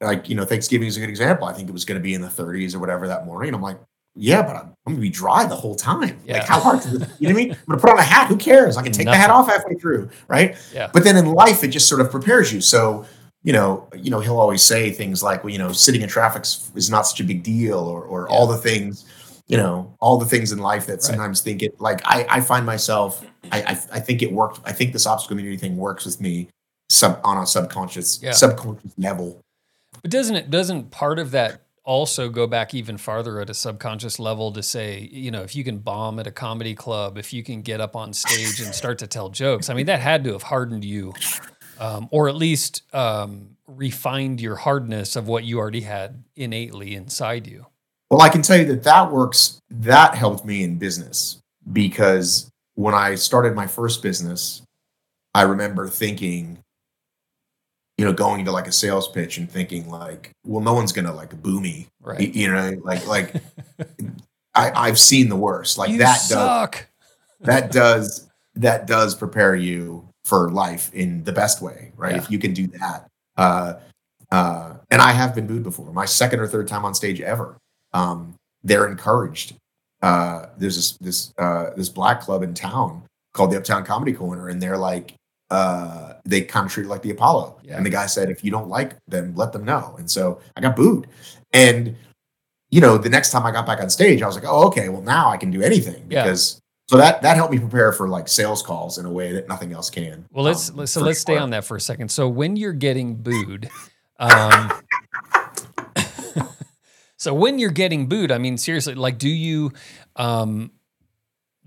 like you know, Thanksgiving is a good example. I think it was going to be in the 30s or whatever that morning. I'm like, yeah, but I'm, I'm going to be dry the whole time. Yeah. Like, how hard? You know what I mean? I'm going to put on a hat. Who cares? I can take the hat off halfway through, right? yeah But then in life, it just sort of prepares you. So, you know, you know, he'll always say things like, well, you know, sitting in traffic is not such a big deal, or or all the things, you know, all the things in life that sometimes think it. Like I, I find myself, I, I, I think it worked. I think this obstacle immunity thing works with me, sub on a subconscious, Yeah. subconscious level. But doesn't it doesn't part of that also go back even farther at a subconscious level to say, you know, if you can bomb at a comedy club, if you can get up on stage and start to tell jokes, I mean, that had to have hardened you um, or at least um, refined your hardness of what you already had innately inside you. Well, I can tell you that that works. That helped me in business because when I started my first business, I remember thinking, you know, going to like a sales pitch and thinking like, well, no one's gonna like boo me, Right. You know, like like I, I've seen the worst. Like you that suck. does that does that does prepare you for life in the best way, right? Yeah. If you can do that. Uh, uh, and I have been booed before. My second or third time on stage ever. Um, they're encouraged. Uh, there's this this uh, this black club in town called the Uptown Comedy Corner, and they're like, uh, they kind of treat it like the Apollo. Yeah. And the guy said, if you don't like them, let them know. And so I got booed. And you know, the next time I got back on stage, I was like, oh, okay, well now I can do anything Yeah. because so that that helped me prepare for like sales calls in a way that nothing else can. Well, let's Um, let's- so let's stay on that for a second. So when you're getting booed, um, so when you're getting booed, I mean, seriously, like, do you, um,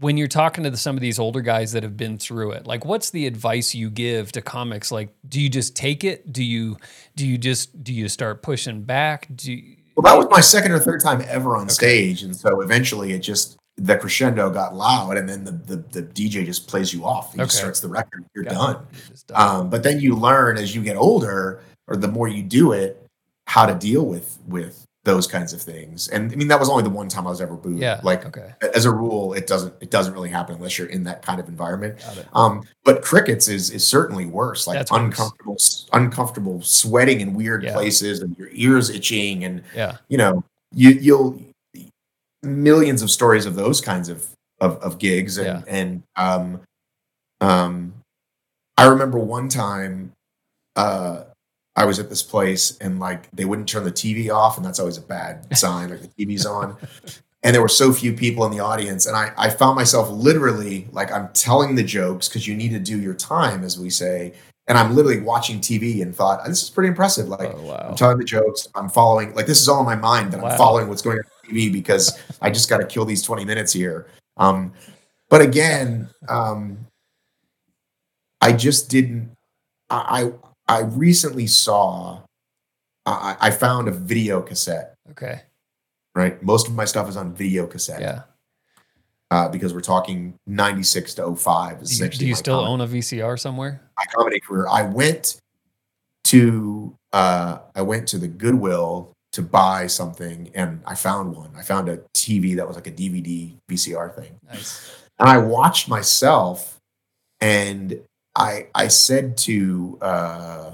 when you're talking to the, some of these older guys that have been through it, like, what's the advice you give to comics? Like, do you just take it? Do you, do you just, do you start pushing back? Do you, Well, that was my second or third time ever on stage, and so eventually it just the crescendo got loud, and then the the, the DJ just plays you off. He just Okay. starts the record. You're Got done. You're done. Um, but then you learn as you get older, or the more you do it, how to deal with with those kinds of things. And I mean, that was only the one time I was ever booed. yeah. Like okay. as a rule, it doesn't it doesn't really happen unless you're in that kind of environment. Um, but crickets is is certainly worse. Like That's worse. uncomfortable, uncomfortable sweating in weird Yeah. places, and your ears itching, and Yeah. you know you you'll millions of stories of those kinds of of, of gigs and Yeah. and um um I remember one time uh I was at this place and like they wouldn't turn the TV off and that's always a bad sign like the TV's on and there were so few people in the audience and I I found myself literally like I'm telling the jokes because you need to do your time as we say and I'm literally watching TV and thought this is pretty impressive like oh, wow. I'm telling the jokes. I'm following. Like this is all in my mind that Wow. I'm following what's going on TV because I just got to kill these 20 minutes here. Um, but again, um, I just didn't. I I, I recently saw. I, I found a video cassette. Okay. Right, most of my stuff is on video cassette. Yeah. Uh, because we're talking 96 to 05. Is Do you, do you still comedy- own a VCR somewhere? my comedy career, I went to uh, I went to the Goodwill to buy something, and I found one. I found a TV that was like a DVD VCR thing, Nice. and I watched myself, and I I said to uh,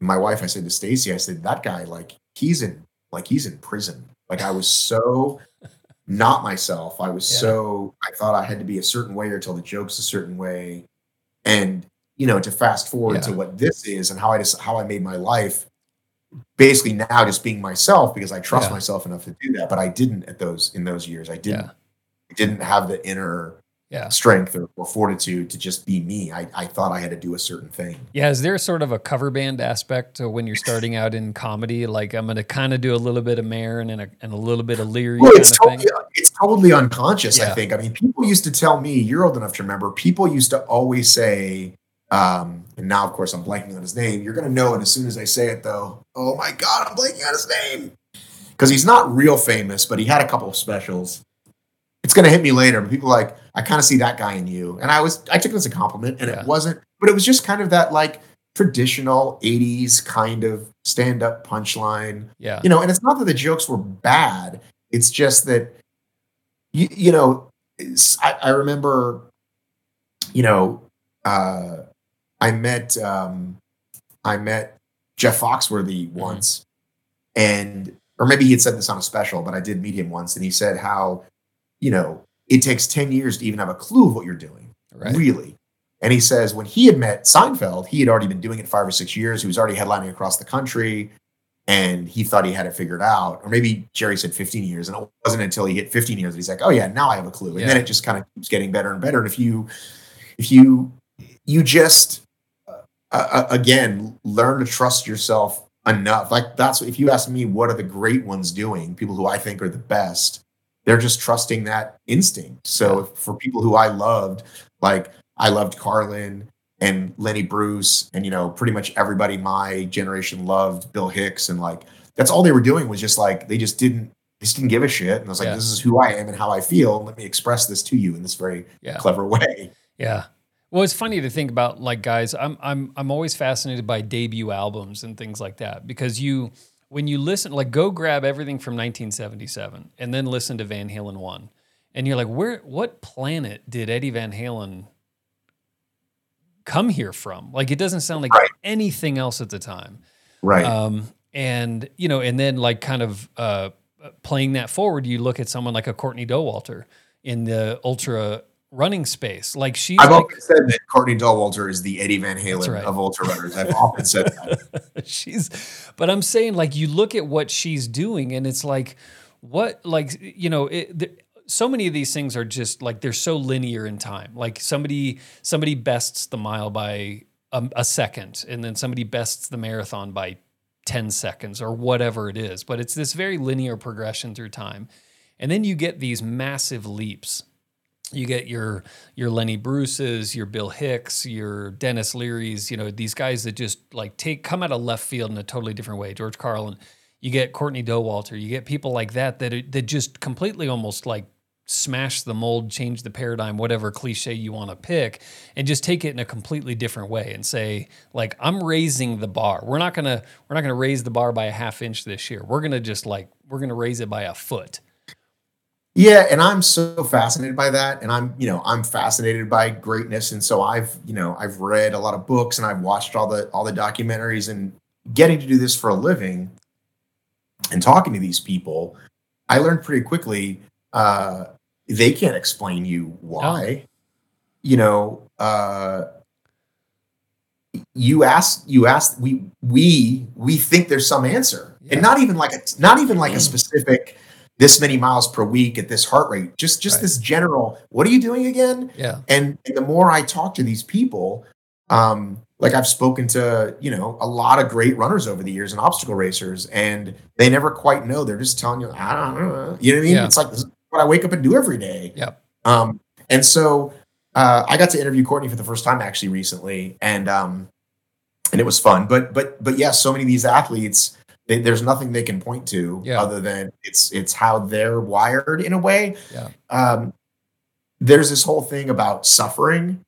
my wife, I said to Stacy, I said that guy like he's in like he's in prison. Like I was so not myself. I was Yeah. so I thought I had to be a certain way or tell the jokes a certain way, and you know to fast forward Yeah. to what this is and how I just how I made my life. Basically now just being myself because I trust Yeah. myself enough to do that, but I didn't at those in those years. I didn't. I didn't have the inner Yeah. strength or, or fortitude to just be me. I, I thought I had to do a certain thing. Yeah, is there sort of a cover band aspect to when you're starting out in comedy? Like I'm going to kind of do a little bit of Maron and a, and a little bit of Leary Well, it's totally, it's totally unconscious, Yeah. I think. I mean, people used to tell me, you're old enough to remember, people used to always say, um, and now, of course, I'm blanking on his name. You're going to know it as soon as I say it, though. Oh my God, I'm blanking on his name. Because he's not real famous, but he had a couple of specials. It's going to hit me later, but people are like, I kind of see that guy in you. And I was, I took it as a compliment, and Yeah. it wasn't, but it was just kind of that like traditional 80s kind of stand up punchline Yeah. you know and it's not that the jokes were bad it's just that you, you know I, I remember you know uh i met um i met jeff foxworthy once and or maybe he had said this on a special but i did meet him once and he said how you know it takes 10 years to even have a clue of what you're doing Right. really. And he says when he had met Seinfeld, he had already been doing it five or six years. He was already headlining across the country and he thought he had it figured out. Or maybe Jerry said 15 years. And it wasn't until he hit 15 years that he's like, oh, yeah, now I have a clue. And then it just kind of keeps getting better and better. And if you, if you, you just, uh, uh, again, learn to trust yourself enough. Like that's, if you ask me, what are the great ones doing? People who I think are the best they're just trusting that instinct. So for people who I loved, like I loved Carlin, and Lenny Bruce and you know pretty much everybody my generation loved Bill Hicks and like that's all they were doing was just like they just didn't they just didn't give a shit and I was like Yeah. this is who I am and how I feel let me express this to you in this very Yeah. clever way Yeah. Well, it's funny to think about like guys, I'm I'm I'm always fascinated by debut albums and things like that because you when you listen like go grab everything from 1977 and then listen to Van Halen 1 and you're like where what planet did Eddie Van Halen come here from? Like it doesn't sound like Right. anything else at the time. right Um, and you know, and then like kind of uh, playing that forward, you look at someone like a Courtney Dauwalter in the ultra running space. Like she's I've like, often said that Courtney Dauwalter is the Eddie Van Halen right. of ultra runners I've often said that she's, but I'm saying like you look at what she's doing, and it's like what like you know it. The, so many of these things are just like they're so linear in time. Like somebody somebody bests the mile by a, a second, and then somebody bests the marathon by 10 seconds or whatever it is. But it's this very linear progression through time. And then you get these massive leaps. You get your your Lenny Bruce's, your Bill Hicks, your Denis Leary's, you know, these guys that just like take come out of left field in a totally different way. George Carlin, you get Courtney Dauwalter, you get people like that that that just completely almost like smash the mold, change the paradigm, whatever cliche you want to pick, and just take it in a completely different way and say, like, I'm raising the bar. We're not gonna we're not gonna raise the bar by a half inch this year. We're gonna just like we're gonna raise it by a foot. Yeah, and I'm so fascinated by that, and I'm, you know, I'm fascinated by greatness, and so I've, you know, I've read a lot of books and I've watched all the all the documentaries, and getting to do this for a living, and talking to these people, I learned pretty quickly uh, they can't explain you why. You know, uh, you ask, you ask, we we we think there's some answer, Yeah. and not even like a not even like a specific this many miles per week at this heart rate. Just just Right. this general. What are you doing again? Yeah. And, and the more I talk to these people, um, like I've spoken to, you know, a lot of great runners over the years and obstacle racers, and they never quite know. They're just telling you, I don't know. You know what I mean? Yeah. It's like this is what I wake up and do every day. Yep. Um, and so uh, I got to interview Courtney for the first time actually recently, and um, and it was fun. But but but yeah, so many of these athletes, they, there's nothing they can point to Yeah. other than it's it's how they're wired in a way. Yeah. Um, there's this whole thing about suffering,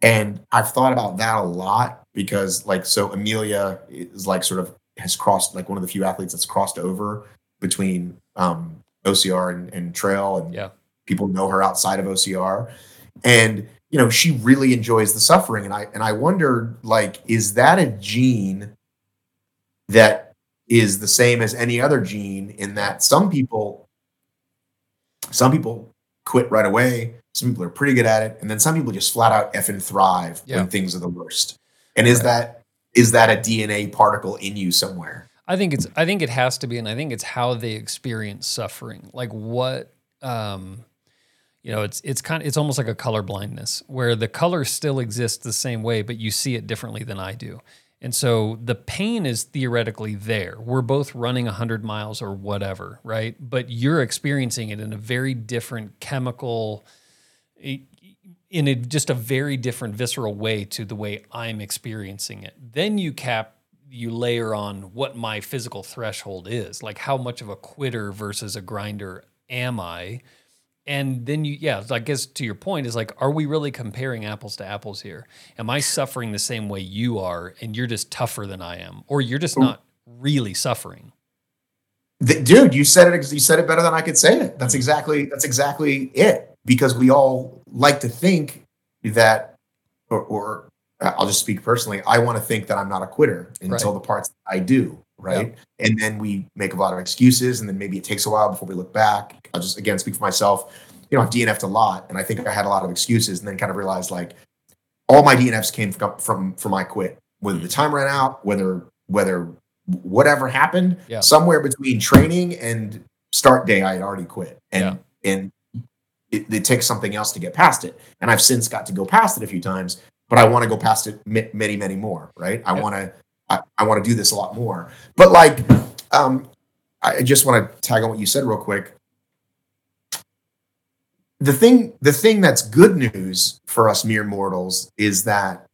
and I've thought about that a lot because like so Amelia is like sort of has crossed like one of the few athletes that's crossed over between um, OCR and, and trail and Yeah. people know her outside of OCR. And you know, she really enjoys the suffering. And I and I wondered, like, is that a gene that is the same as any other gene in that some people some people quit right away, some people are pretty good at it, and then some people just flat out effing thrive Yeah. when things are the worst. And is Right. that is that a DNA particle in you somewhere? I think it's I think it has to be, and I think it's how they experience suffering. Like what um you know, it's it's kind of it's almost like a color blindness where the color still exists the same way, but you see it differently than I do. And so the pain is theoretically there. We're both running 100 miles or whatever, right? But you're experiencing it in a very different chemical in a, just a very different visceral way to the way I'm experiencing it. Then you cap you layer on what my physical threshold is, like how much of a quitter versus a grinder am I? And then you, yeah, I guess to your point is like, are we really comparing apples to apples here? Am I suffering the same way you are, and you're just tougher than I am, or you're just oh. not really suffering? Th- dude you said it you said it better than i could say it. That's exactly that's exactly it. Because we all like to think that or, or i'll just speak personally i want to think that i'm not a quitter until the parts that i do right? And then we make a lot of excuses and then maybe it takes a while before we look back. I'll just again speak for myself. You know i've dnf'd a lot and i think i had a lot of excuses and then kind of realized like all my dnfs came from from from my quit. Whether the mm. time ran out whether whether whatever happened Yeah. somewhere between training and start day i had already quit. And and it, it takes something else to get past it. And i've since got to go past it a few times but i want to go past it many many more right? I Yeah. want to I, I want to do this a lot more but like um i just want to tag on what you said real quick the thing the thing that's good news for us mere mortals is that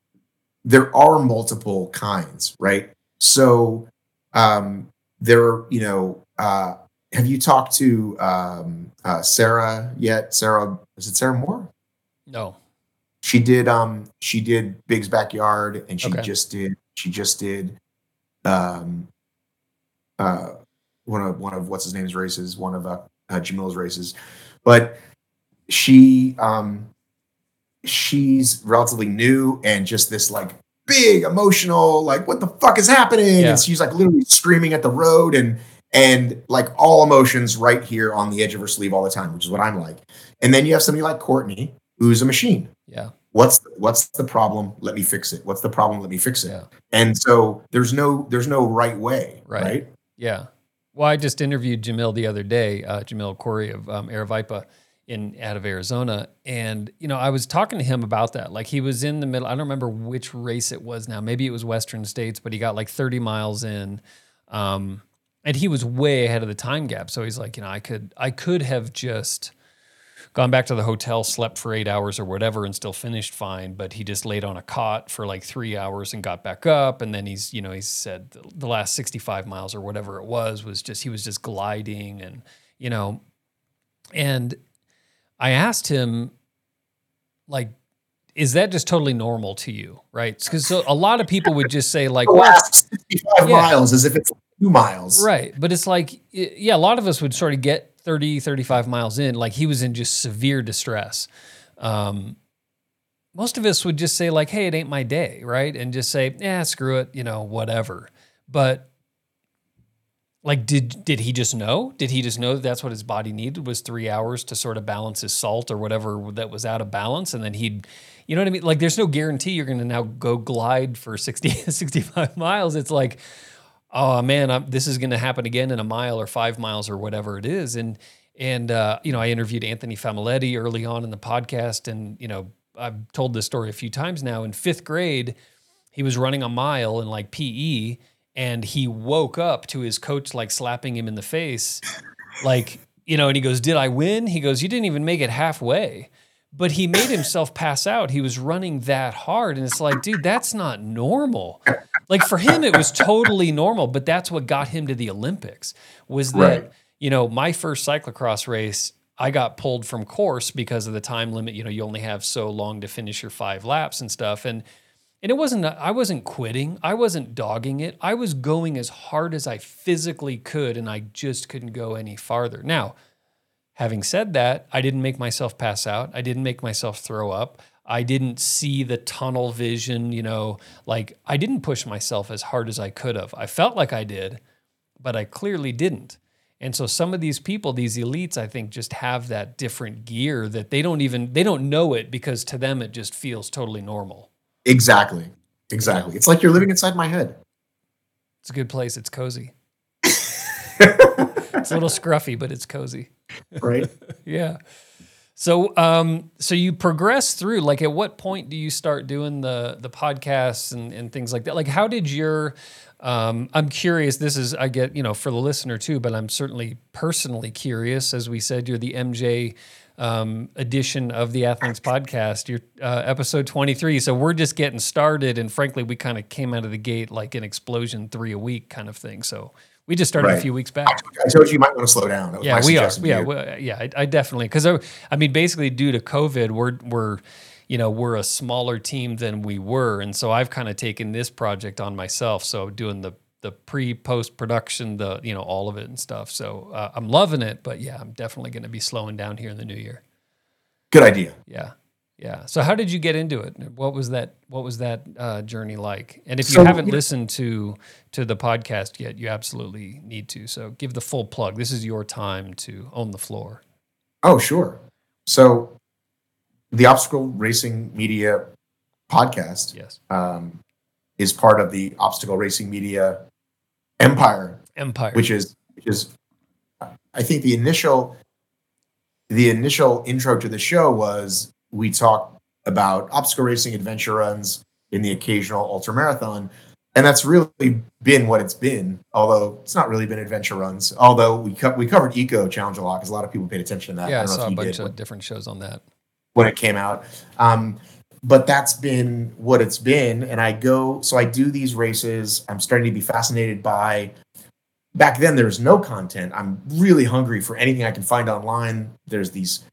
there are multiple kinds, right? So um, there, you know, uh, have you talked to um, uh, Sarah yet? Sarah, is it Sarah Moore? No. She did. Um, she did Big's backyard, and she Okay. just did. She just did. Um, uh, one of one of what's his name's races, one of uh, uh, Jamil's races, but she um, she's relatively new and just this like big emotional like what the fuck is happening Yeah. and she's like literally screaming at the road and and like all emotions right here on the edge of her sleeve all the time which is what i'm like and then you have somebody like courtney who's a machine Yeah. What's what's the problem let me fix it what's the problem let me fix it Yeah. and so there's no there's no right way Right. right, Yeah. Well, I just interviewed Jamil the other day, uh, Jamil Coury of um, Aravaipa in out of Arizona, and you know I was talking to him about that. Like he was in the middle. I don't remember which race it was now. Maybe it was Western States, but he got like 30 miles in, um, and he was way ahead of the time gap. So he's like, you know, I could I could have just gone back to the hotel, slept for eight hours or whatever, and still finished fine. But he just laid on a cot for like three hours and got back up. And then he's, you know, he said the- last 65 miles or whatever it was, was just, he was just gliding and, you know, and I asked him, like, is that just totally normal to you? Right. Because so a lot of people would just say, like, the last 65 Yeah. miles as if it's two miles Right. But it's like, yeah, a lot of us would sort of get 30, 35 miles in, like he was in just severe distress. Um, most of us would just say, like, hey, it ain't my day, right? And just say, yeah, screw it, you know, whatever. But like, did did he just know? Did he just know that that's what his body needed was three hours to sort of balance his salt or whatever that was out of balance? And then he'd, you know what I mean? Like, there's no guarantee you're going to now go glide for 60, 65 miles. It's like, oh man, I'm, this is going to happen again in a mile or five miles or whatever it is. And and uh, you know, I interviewed Anthony Famiglietti early on in the podcast, and you know, I've told this story a few times now. In fifth grade, he was running a mile in like PE, and he woke up to his coach like slapping him in the face, like you know, and he goes, "Did I win?" He goes, "You didn't even make it halfway." But he made himself pass out. He was running that hard, and it's like, dude, that's not normal. Like for him, it was totally normal, but that's what got him to the Olympics. Was that Right. you know my first cyclocross race? I got pulled from course because of the time limit. You know, you only have so long to finish your five laps and stuff, and and it wasn't I wasn't quitting. I wasn't dogging it. I was going as hard as I physically could, and I just couldn't go any farther. Now, having said that, I didn't make myself pass out. I didn't make myself throw up. I didn't see the tunnel vision, you know, like I didn't push myself as hard as I could have. I felt like I did, but I clearly didn't. And so some of these people, these elites, I think just have that different gear that they don't even they don't know it because to them it just feels totally normal. Exactly. Exactly. It's like you're living inside my head. It's a good place. It's cozy. It's a little scruffy, but it's cozy. Right? Yeah. So, um, so you progress through. Like, at what point do you start doing the the podcasts and, and things like that? Like, how did your? Um, I'm curious. This is I get you know for the listener too, but I'm certainly personally curious. As we said, you're the MJ um, edition of the Athletes Podcast. You're uh, episode 23. So we're just getting started, and frankly, we kind of came out of the gate like an explosion, three a week kind of thing. So we just started a few weeks back. I told you you might want to slow down. That was Yeah, my we are. Yeah, we- yeah. I, I definitely because I, I mean, basically, due to COVID, we're we're you know we're a smaller team than we were, and so I've kind of taken this project on myself. So doing the the pre post production, the you know all of it and stuff. So uh, I'm loving it, but yeah, I'm definitely going to be slowing down here in the new year. Good idea. Yeah. Yeah. So how did you get into it? What was that what was that uh, journey like? And if you So, haven't you know- listened to to the podcast yet, you absolutely need to. So give the full plug. This is your time to own the floor. Oh, sure. So, the Obstacle Racing Media podcast Yes. um, is part of the Obstacle Racing Media empire, Empire. which is which is, I think the initial the initial intro to the show was we talked about obstacle racing, adventure runs, in the occasional ultra marathon. And that's really been what it's been, although it's not really been adventure runs. Although we co- we covered Eco Challenge a lot because a lot of people paid attention to that. yeah, I know saw a bunch of different shows on that. when it came out. Um, but that's been what it's been. And I go, so I do these races. I'm starting to be fascinated by. Back then, there was no content. I'm really hungry for anything I can find online. There's these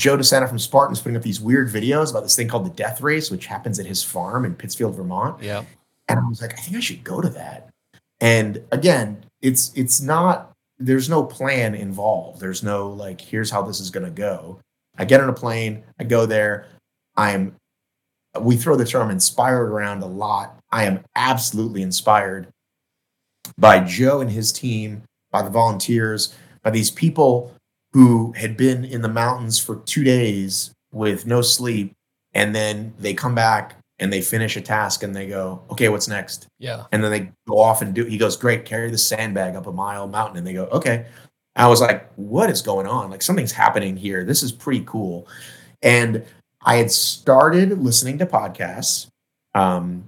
Joe De Sena from Spartans putting up these weird videos about this thing called the Death Race, which happens at his farm in Pittsfield, Vermont. Yeah. And I was like, I think I should go to that. And again, it's it's not there's no plan involved. There's no like, here's how this is gonna go. I get on a plane, I go there, I'm we throw the term inspired around a lot. I am absolutely inspired by Joe and his team, by the volunteers, by these people who had been in the mountains for two days with no sleep. And then they come back and they finish a task and they go, okay, what's next? Yeah. And then they go off and do, he goes, great, carry the sandbag up a mile mountain. And they go, okay. I was like, what is going on? Like something's happening here. This is pretty cool. And I had started listening to podcasts. Um,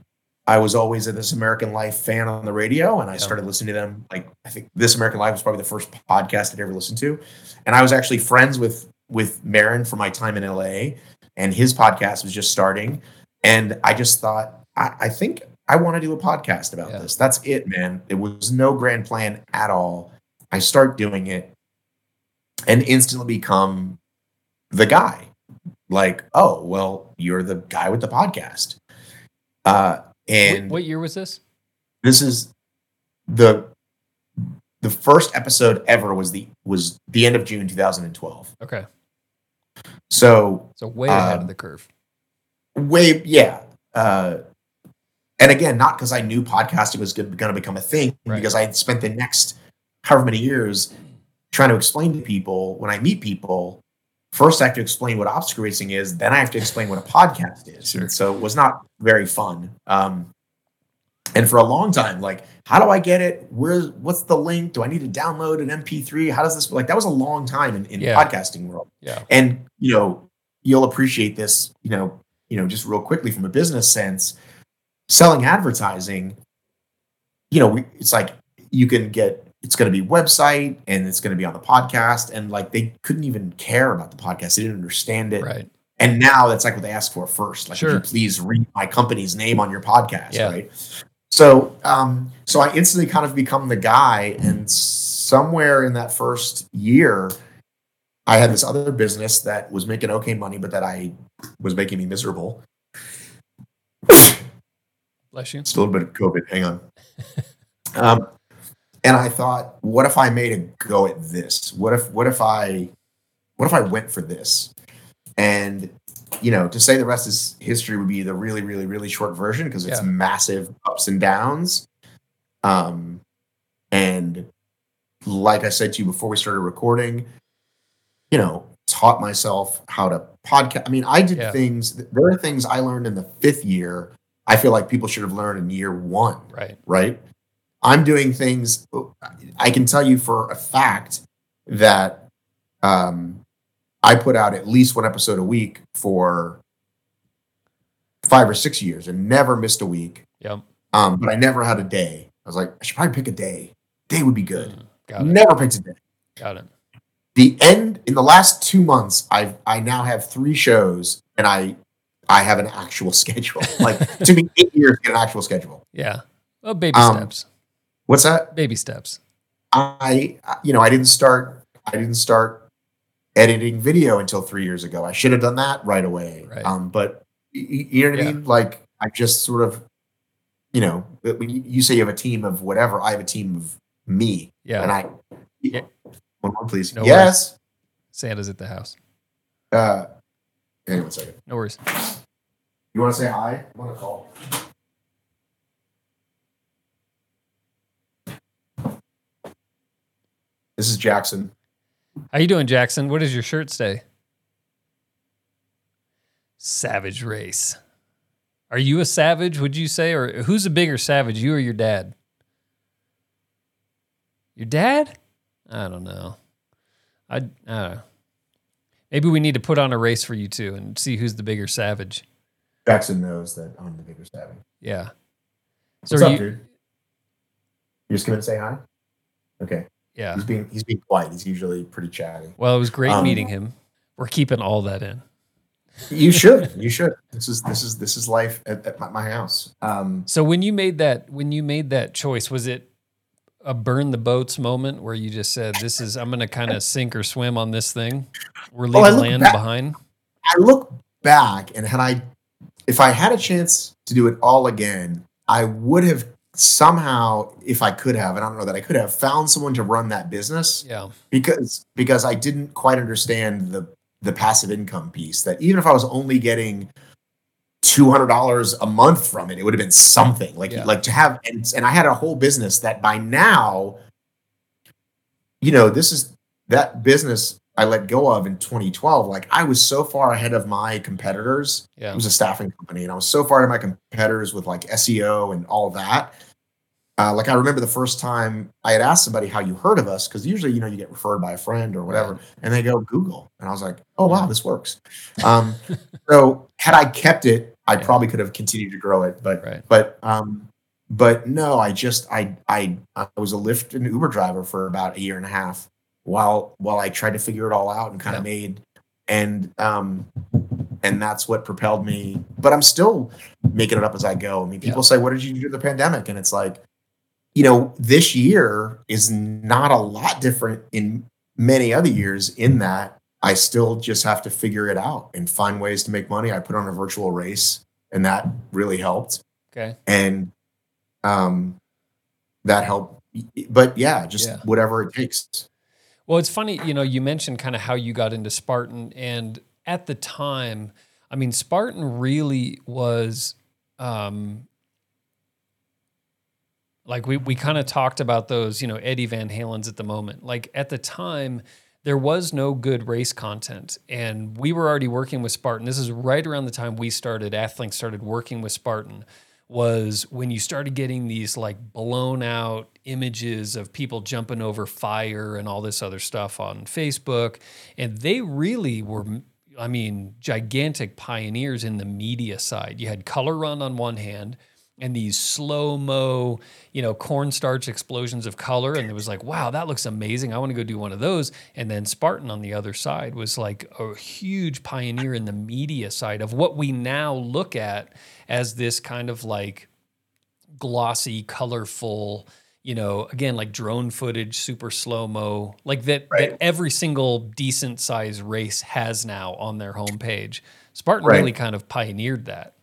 I was always a This American Life fan on the radio, and I started listening to them. Like I think This American Life was probably the first podcast I'd ever listened to, and I was actually friends with with Maron from my time in LA, and his podcast was just starting, and I just thought I, I think I want to do a podcast about Yeah. this. That's it, man. It was no grand plan at all. I start doing it, and instantly become the guy. Like, oh well, you're the guy with the podcast. Uh, and what, what year was this? this is the the first episode ever was the was the end of June 2012. Okay. So So way ahead Um, of the curve. way yeah. Uh, and again, not because I knew podcasting was going to become a thing, Right. because I had spent the next however many years trying to explain to people when I meet people. First, I have to explain what obstacle racing is. Then I have to explain what a podcast is. Sure. And so it was not very fun. Um, and for a long time, like, how do I get it? Where's what's the link? Do I need to download an MP3? How does this like? That was a long time in, in Yeah. podcasting world Yeah. and you know you'll appreciate this you know you know just real quickly from a business sense selling advertising you know we, it's like you can get it's going to be website and it's going to be on the podcast and like they couldn't even care about the podcast they didn't understand it Right. and now that's like what they ask for first like Sure. "Could you please read my company's name on your podcast Yeah. right so um so i instantly kind of become the guy and somewhere in that first year i had this other business that was making okay money but that i was making me miserable. Bless you. just a little bit of covid hang on. Um and i thought what if i made a go at this? What if what if i what if i went for this? And you know to say the rest is history would be the really really really short version because it's Yeah. massive ups and downs um and like i said to you before we started recording you know taught myself how to podcast i mean i did Yeah. things there are things i learned in the fifth year i feel like people should have learned in year one Right. right? I'm doing things. I can tell you for a fact that um, I put out at least one episode a week for five or six years and never missed a week. Yep. Um, but I never had a day. I was like, I should probably pick a day. Day would be good. Mm, Got it. Never picked a day. Got it. The end in the last two months, I've I now have three shows and I I have an actual schedule. Like to me eight years to get an actual schedule. Yeah. Well, baby Um, steps. What's that? Baby steps. I, you know, I didn't start, I didn't start editing video until three years ago. I should have done that right away. Right. Um, but you know what I mean? Like I just sort of, you know, when you say you have a team of whatever, I have a team of me, Yeah. and I. Yeah. One more, please. No yes. Santa's at the house. Uh, hang on one second. No worries. You want to say hi? I want to call. This is Jackson. How you doing, Jackson? What does your shirt say? Savage race. Are you a savage, would you say? Or who's a bigger savage, you or your dad? Your dad? I don't know. I, I don't know. Maybe we need to put on a race for you two and see who's the bigger savage. Jackson knows that I'm the bigger savage. Yeah. So What's up, you, dude? You just and say hi? Okay. Yeah. He's being he's being quiet. He's usually pretty chatty. Well, it was great Um, meeting him. We're keeping all that in. You should. You should. This is this is this is life at, at my, house. Um, So when you made that when you made that choice, was it a burn the boats moment where you just said, "This is I'm going to kind of sink or swim on this thing. We're leaving look land back- behind." I look back and had I, if I had a chance to do it all again, I would have somehow, if I could have, and I don't know that I could have, found someone to run that business Yeah, because because I didn't quite understand the the passive income piece. That even if I was only getting two hundred dollars a month from it, it would have been something like Yeah. like to have and and I had a whole business that by now, you know, this is that business I let go of in 2012. Like I was so far ahead of my competitors. yeah, It was a staffing company, and I was so far ahead of my competitors with like SEO and all that. Uh, like I remember the first time I had asked somebody how you heard of us because usually you know you get referred by a friend or whatever, and they go Google, and I was like, oh wow, this works. Um, so had I kept it, I Yeah. probably could have continued to grow it, but right. but um, but no, I just I I I was a Lyft and Uber driver for about a year and a half while while I tried to figure it all out and kind Yeah. of made and um and that's what propelled me. But I'm still making it up as I go. I mean, people say, "What did you do the pandemic?" And it's like, you know, this year is not a lot different in many other years. In that, I still just have to figure it out and find ways to make money. I put on a virtual race, and that really helped Okay. and um that helped but yeah just Yeah. whatever it takes Well, it's funny, you know, you mentioned kind of how you got into Spartan, and at the time, I mean, Spartan really was um, like we we kind of talked about those, you know, Eddie Van Halen's at the moment. Like at the time, there was no good race content, and we were already working with Spartan. This is right around the time we started. Athlink started working with Spartan. Was when you started getting these like blown out images of people jumping over fire and all this other stuff on Facebook, and they really were. I mean, gigantic pioneers in the media side. You had Color Run on one hand, and these slow mo, you know, cornstarch explosions of color. And it was like, wow, that looks amazing. I want to go do one of those. And then Spartan on the other side was like a huge pioneer in the media side of what we now look at as this kind of like glossy, colorful, you know, again, like drone footage, super slow mo, like that, Right. that every single decent size race has now on their homepage. Spartan Right. really kind of pioneered that,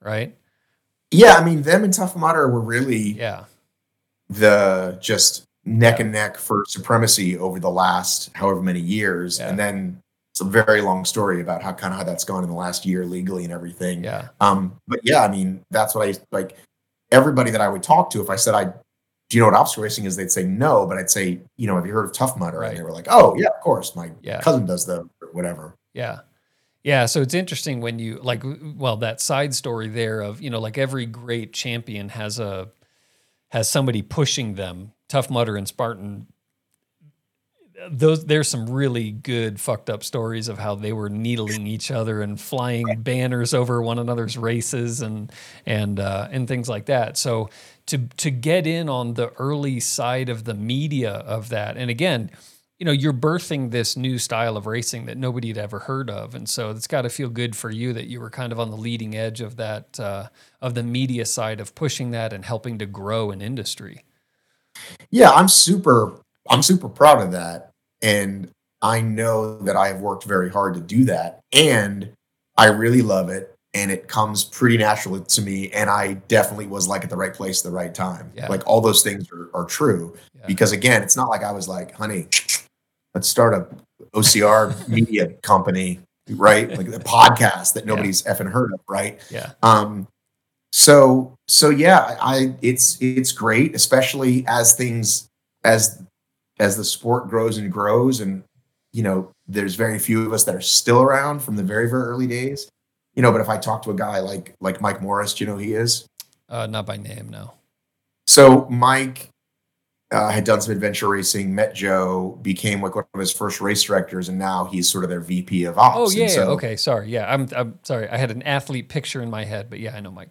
right? Yeah i mean them and tough mudder were really Yeah. the just neck and neck for supremacy over the last however many years Yeah. and then it's a very long story about how kind of how that's gone in the last year legally and everything Yeah. um but yeah i mean that's what i like everybody that i would talk to if i said i do you know what obstacle racing is they'd say no but i'd say you know have you heard of tough mudder Right. and they were like oh yeah of course my Yeah. cousin does the or whatever Yeah. Yeah. So it's interesting when you like, well, that side story there of, you know, like every great champion has a, has somebody pushing them. Tough Mudder and Spartan. Those there's some really good fucked up stories of how they were needling each other and flying banners over one another's races and and uh, and things like that. So to to get in on the early side of the media of that, and again, you know, you're birthing this new style of racing that nobody had ever heard of, and so it's got to feel good for you that you were kind of on the leading edge of that uh, of the media side of pushing that and helping to grow an industry. Yeah, I'm super I'm super proud of that. And I know that I have worked very hard to do that. And I really love it. And it comes pretty naturally to me. And I definitely was like at the right place at the right time. Yeah. Like all those things are, are true. Yeah. Because again, it's not like I was like, honey, let's start a OCR media company, right? Like a podcast that nobody's effing heard of, right? Yeah, Um, so so yeah, I it's it's great, especially as things as as the sport grows and grows, and you know, there's very few of us that are still around from the very very early days. You know, but if I talk to a guy like like Mike Morris, do you know who he is? uh, not by name, no. So Mike uh, had done some adventure racing, met Joe, became like one of his first race directors, and now he's sort of their VP of ops. Oh yeah, yeah, okay, sorry. Yeah, I'm I'm sorry. I had an athlete picture in my head, but yeah, I know Mike.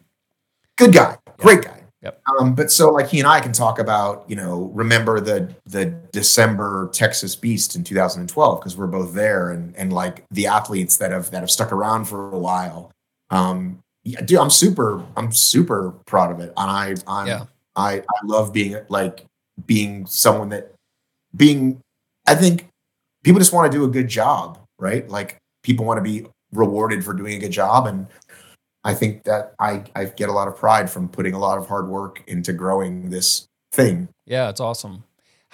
good guy, great guy. Yep. Um, but so like he and I can talk about, you know, remember the the December Texas Beast in 2012 because we're both there and and like the athletes that have that have stuck around for a while. Um, yeah, dude, I'm super I'm super proud of it, and I I'm Yeah. I I love being like being someone that being I think people just want to do a good job, right? Like people want to be rewarded for doing a good job and I think that I I get a lot of pride from putting a lot of hard work into growing this thing. Yeah, it's awesome.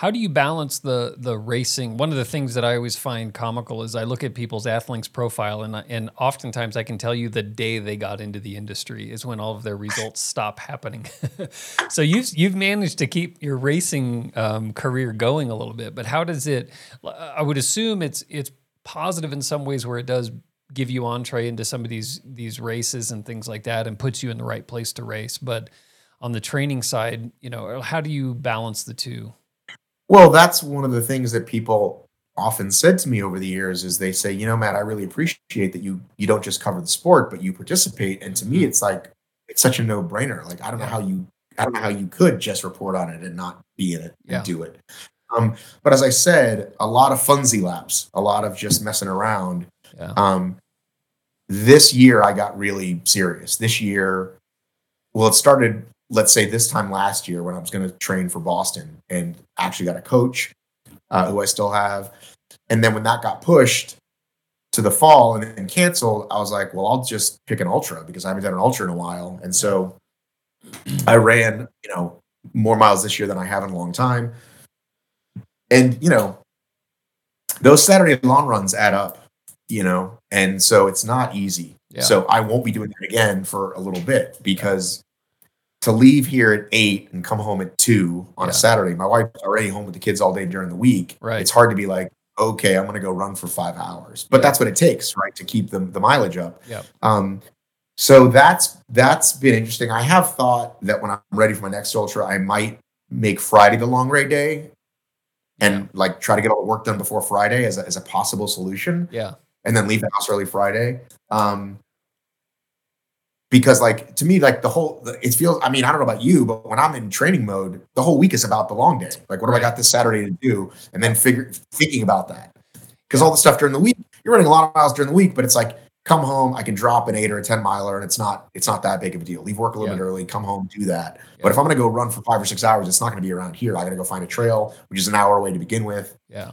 How do you balance the the racing? One of the things that I always find comical is I look at people's athletes profile, and and oftentimes I can tell you the day they got into the industry is when all of their results stop happening. so you've you've managed to keep your racing um, career going a little bit, but how does it? I would assume it's it's positive in some ways where it does give you entree into some of these these races and things like that, and puts you in the right place to race, but on the training side, you know, how do you balance the two? Well, that's one of the things that people often said to me over the years is they say, you know, Matt, I really appreciate that you you don't just cover the sport, but you participate. And to me, it's like it's such a no brainer. Like I don't know how you I don't know how you could just report on it and not be in it and do it. Um, but as I said, a lot of funsy laps, a lot of just messing around. Yeah. Um, this year I got really serious. This year, well, it started, let's say this time last year when I was going to train for Boston and actually got a coach uh, who I still have. And then when that got pushed to the fall and then canceled, I was like, well, I'll just pick an ultra because I haven't done an ultra in a while. And so I ran, you know, more miles this year than I have in a long time. And, you know, those Saturday long runs add up, you know, and so it's not easy. Yeah. So I won't be doing that again for a little bit because to leave here at eight and come home at two on Yeah. a Saturday, my wife's already home with the kids all day during the week. Right. It's hard to be like, okay, I'm going to go run for five hours, but Yeah. that's what it takes, right, to keep the the mileage up. Yep. Um, so that's that's been interesting. I have thought that when I'm ready for my next ultra, I might make Friday the long raid day, and like try to get all the work done before Friday as a, as a possible solution Yeah. and then leave the house early Friday. Um, because like to me, like the whole it feels. I mean, I don't know about you, but when I'm in training mode, the whole week is about the long day. Like, what do I got this Saturday to do? And then figure thinking about that because all the stuff during the week, you're running a lot of miles during the week, but it's like come home, I can drop an eight or a ten miler, and it's not it's not that big of a deal. Leave work a little Yeah. bit early, come home, do that. Yeah. But if I'm going to go run for five or six hours, it's not going to be around here. I got to go find a trail, which is an hour away to begin with. Yeah.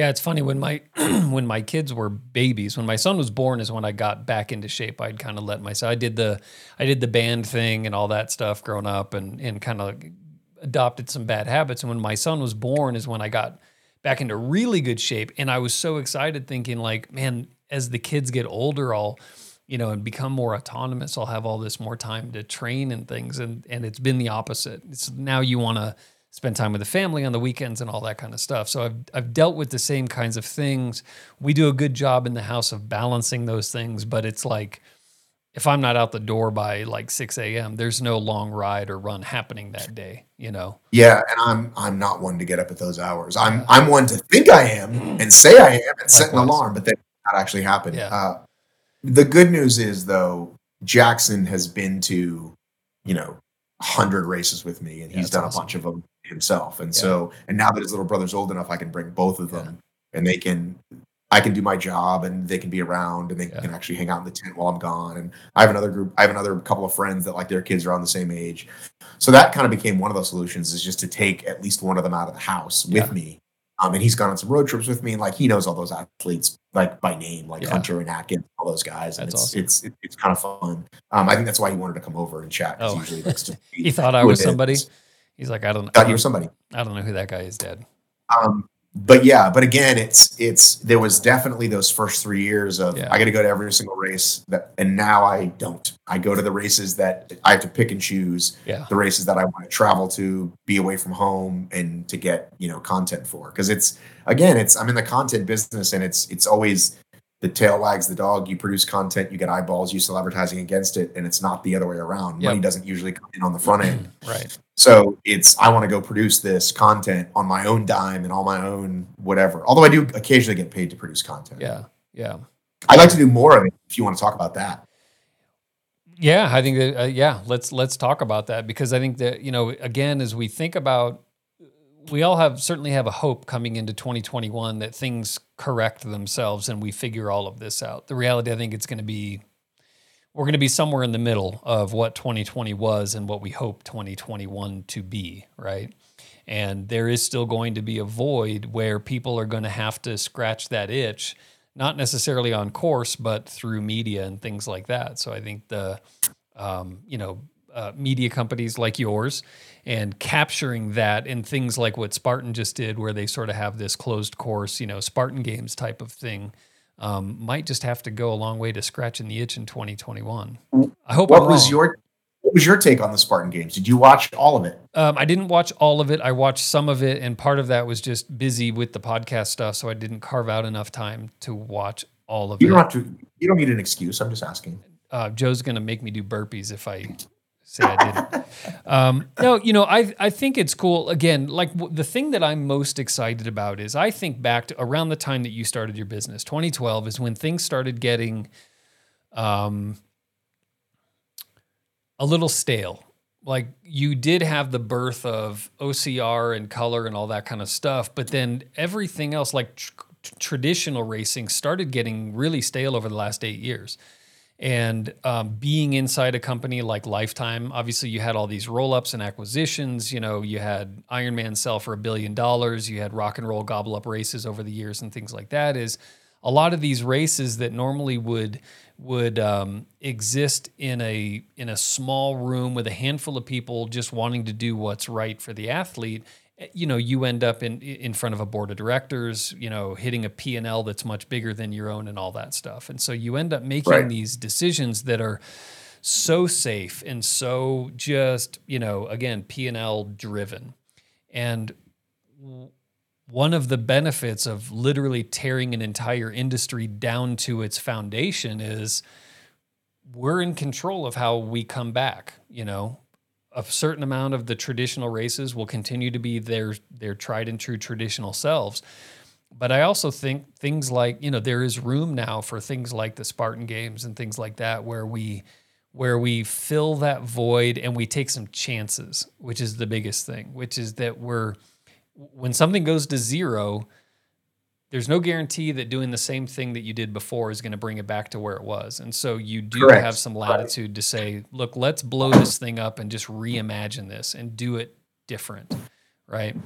Yeah, it's funny when my when my kids were babies, when my son was born is when I got back into shape. I'd kind of let myself I did the I did the band thing and all that stuff growing up and and kind of adopted some bad habits. And when my son was born is when I got back into really good shape. And I was so excited thinking like, man, as the kids get older, I'll you know, and become more autonomous, I'll have all this more time to train and things. And and it's been the opposite. It's now you want to spend time with the family on the weekends and all that kind of stuff. So I've I've dealt with the same kinds of things. We do a good job in the house of balancing those things, but it's like if I'm not out the door by like 6 a.m., there's no long ride or run happening that day, you know? Yeah, and I'm I'm not one to get up at those hours. I'm I'm one to think I am and say I am and set an alarm, but then not actually happen. Yeah. Uh, the good news is though, Jackson has been to, you know, hundred races with me, and Yeah, he's done awesome. a bunch of them himself. And Yeah. so, and now that his little brother's old enough, I can bring both of Yeah. them, and they can. I can do my job, and they can be around, and they Yeah. can actually hang out in the tent while I'm gone. And I have another group. I have another couple of friends that like their kids are on the same age, so that kind of became one of those solutions is just to take at least one of them out of the house with Yeah. me. Um, and he's gone on some road trips with me, and like he knows all those athletes like by name, like Yeah. Hunter and Atkins, all those guys. And That's it's, awesome. it's it's it's kind of fun. Um, I think that's why he wanted to come over and chat. Oh. he usually likes to. He thought I was somebody. is. He's like, I don't I Thought you were somebody. I don't know who that guy is, Dad. Um, but yeah, but again, it's it's there was definitely those first three years of Yeah. I got to go to every single race that, and now I don't. I go to the races that I have to pick and choose Yeah. the races that I want to travel to, be away from home, and to get you know content for. Because it's again, it's I'm in the content business, and it's it's always the tail wags the dog. You produce content, you get eyeballs, you sell advertising against it, and it's not the other way around. Yep. Money doesn't usually come in on the front end. Right. So it's I want to go produce this content on my own dime and on my own whatever. Although I do occasionally get paid to produce content. Yeah. Yeah. I'd like to do more of it if you want to talk about that. Yeah, I think that uh, yeah, let's let's talk about that because I think that you know again as we think about we all have certainly have a hope coming into 2021 that things correct themselves and we figure all of this out. The reality I think it's going to be we're going to be somewhere in the middle of what 2020 was and what we hope 2021 to be, right? And there is still going to be a void where people are going to have to scratch that itch, not necessarily on course, but through media and things like that. So I think the, um, you know, uh, media companies like yours and capturing that in things like what Spartan just did, where they sort of have this closed course, you know, Spartan games type of thing, um, might just have to go a long way to scratching the itch in 2021. I hope. What was your what was your take on the Spartan games? Did you watch all of it? Um, I didn't watch all of it. I watched some of it, and part of that was just busy with the podcast stuff, so I didn't carve out enough time to watch all of you it. You don't have to. You don't need an excuse. I'm just asking. Uh, Joe's going to make me do burpees if I say I didn't. um, no, you know, I I think it's cool. Again, like w- the thing that I'm most excited about is I think back to around the time that you started your business, 2012 is when things started getting um, a little stale. Like you did have the birth of OCR and color and all that kind of stuff, but then everything else, like tr- traditional racing, started getting really stale over the last eight years and um, being inside a company like Lifetime, obviously you had all these roll ups and acquisitions. You know, you had Ironman sell for a billion dollars. You had rock and roll gobble up races over the years and things like that. Is a lot of these races that normally would would um, exist in a in a small room with a handful of people just wanting to do what's right for the athlete Eh, you know you end up in in front of a board of directors you know hitting a p&l that's much bigger than your own and all that stuff. And so you end up making right. these decisions that are so safe and so just you know again p&l driven. And one of the benefits of literally tearing an entire industry down to its foundation is we're in control of how we come back you know a certain amount of the traditional races will continue to be their their tried and true traditional selves. But I also think things like, you know, there is room now for things like the Spartan games and things like that where we where we fill that void and we take some chances, which is the biggest thing, which is that we're when something goes to zero, there's no guarantee that doing the same thing that you did before is going to bring it back to where it was. And so you do Correct. have some latitude right. to say, look, let's blow this thing up and just reimagine this and do it different, right?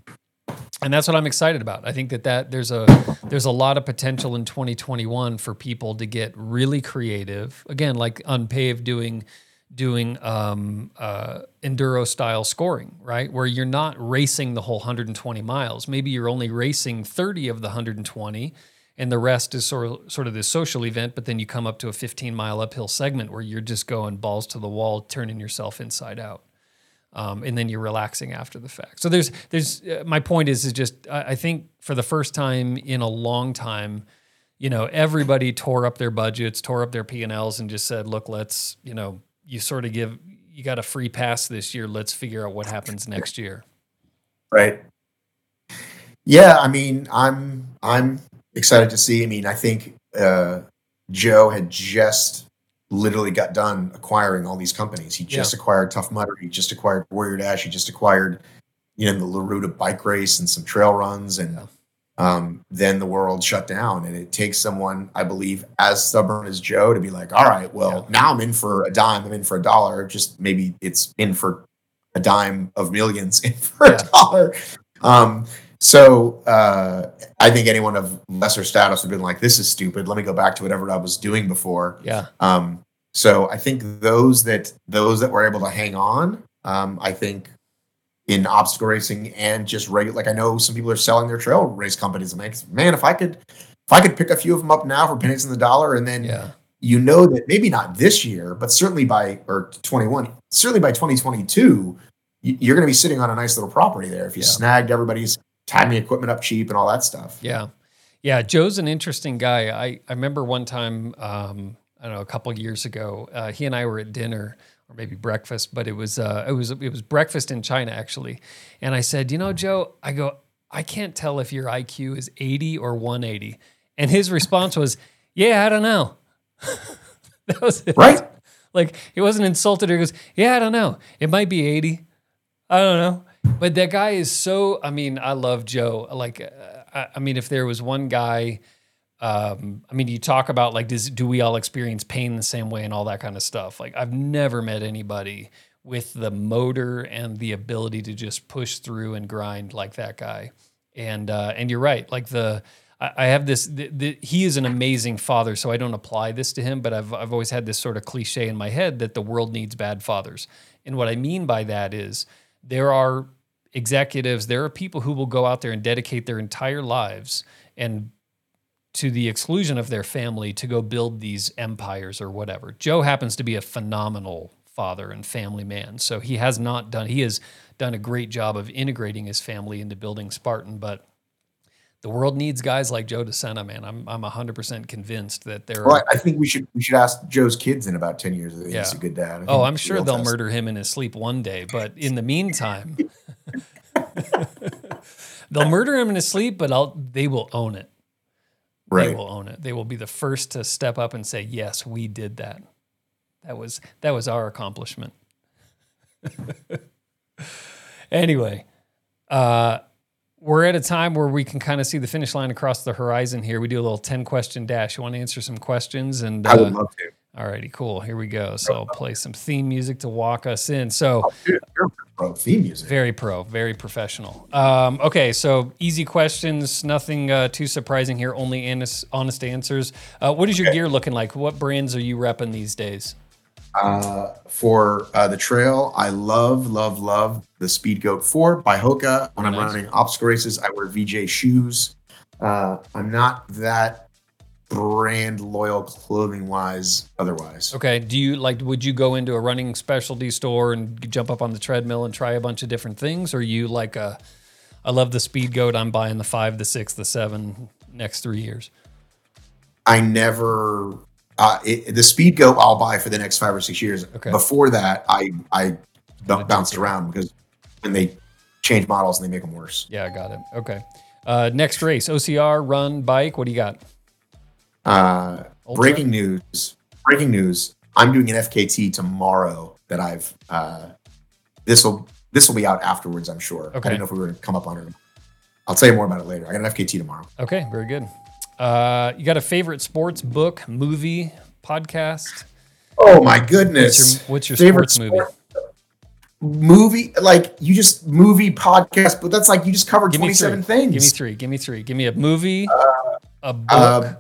And that's what I'm excited about. I think that that there's a there's a lot of potential in 2021 for people to get really creative. Again, like Unpaved doing doing um, uh, enduro style scoring, right? Where you're not racing the whole 120 miles. Maybe you're only racing 30 of the 120, and the rest is sort of, sort of this social event. But then you come up to a 15 mile uphill segment where you're just going balls to the wall, turning yourself inside out. Um, and then you're relaxing after the fact. So there's there's uh, my point is is just I, I think for the first time in a long time, you know, everybody tore up their budgets, tore up their P and Ls, and just said, look, let's you know you sort of give you got a free pass this year. Let's figure out what happens next year. Right. Yeah, I mean, I'm I'm excited to see. I mean, I think uh, Joe had just literally got done acquiring all these companies. He just yeah. acquired Tough Mudder. He just acquired Warrior Dash. He just acquired, you know, the Laruda bike race and some trail runs. And yeah um, then the world shut down. And it takes someone, I believe, as stubborn as Joe to be like, all right, well, yeah. now I'm in for a dime, I'm in for a dollar. Just maybe it's in for a dime of millions, in for yeah. a dollar. Um, so uh, I think anyone of lesser status would have been like, this is stupid. Let me go back to whatever I was doing before. Yeah. Um, so I think those that those that were able to hang on, um, I think in obstacle racing and just regular. Like I know some people are selling their trail race companies. I'm like, man, if I could, if I could pick a few of them up now for pennies in the dollar, and then yeah. you know that maybe not this year, but certainly by or 21, certainly by 2022, you're going to be sitting on a nice little property there if you yeah. snagged everybody's timing equipment up cheap and all that stuff. Yeah, yeah. Joe's an interesting guy. I I remember one time, um, I don't know, a couple years ago, uh, he and I were at dinner or maybe breakfast, but it was uh, it was it was breakfast in China actually. And I said, you know, Joe, I go, I can't tell if your IQ is 80 or 180. And his response was, Yeah, I don't know. that was it. right. like he wasn't insulted or he goes, Yeah, I don't know. It might be 80. I don't know. But that guy is so, I mean, I love Joe. Like, uh, I, I mean, if there was one guy, um, I mean, you talk about like, does, do we all experience pain the same way and all that kind of stuff? Like, I've never met anybody with the motor and the ability to just push through and grind like that guy. And, uh, and you're right. Like the, I I have this. The, the, he is an amazing father, so I don't apply this to him. But I've I've always had this sort of cliche in my head that the world needs bad fathers. And what I mean by that is there are executives, there are people who will go out there and dedicate their entire lives and to the exclusion of their family to go build these empires or whatever. Joe happens to be a phenomenal father and family man. So he has not done he has done a great job of integrating his family into building Spartan, but the world needs guys like Joe De Sena, man. I'm I'm 100% convinced that there are Well, I think we should we should ask Joe's kids in about ten years that he's a good dad. Oh, I'm sure they'll they'll test. murder him in his sleep one day, but in the meantime, they'll murder him in his sleep, but I'll, they will own it. They will own it. They will be the first to step up and say, "Yes, we did that. That was that was our accomplishment." anyway, uh, we're at a time where we can kind of see the finish line across the horizon here. We do a little ten question dash. You want to answer some questions and I would uh, love to. Alrighty, cool. Here we go. So I'll play some theme music to walk us in. So pro theme music. very pro, very professional. Um, okay, so easy questions, nothing uh, too surprising here. Only honest, honest answers. Uh, what is your gear looking like? What brands are you repping these days? Uh, for uh, the trail, I love, love, love the Speedgoat 4 by Hoka. When I'm Nice. running obstacle races, I wear VJ shoes. Uh, I'm not that brand loyal clothing wise otherwise. Okay, do you like? Would you go into a running specialty store and jump up on the treadmill and try a bunch of different things, or you like a? I love the Speedgoat. I'm buying the five, the six, the seven next three years. I never uh, it, the Speedgoat I'll buy for the next five or six years. Okay. Before that, I I bounced around because when they change models and they make them worse. Yeah, I got it. Okay. Uh, next race: OCR, run, bike. What do you got? Uh, breaking news! Breaking news! I'm doing an FKT tomorrow that I've. Uh, this will this will be out afterwards. I'm sure. Okay. I didn't know if we were going to come up on it. I'll tell you more about it later. I got an FKT tomorrow. Okay, very good. Uh, you got a favorite sports book, movie, podcast? Oh my What's goodness! your What's your Favorite sports movie? sport- movie like you just movie podcast but that's like you just covered Give me 27 three. things Give me three. Give me three. Give me a movie, a book, uh,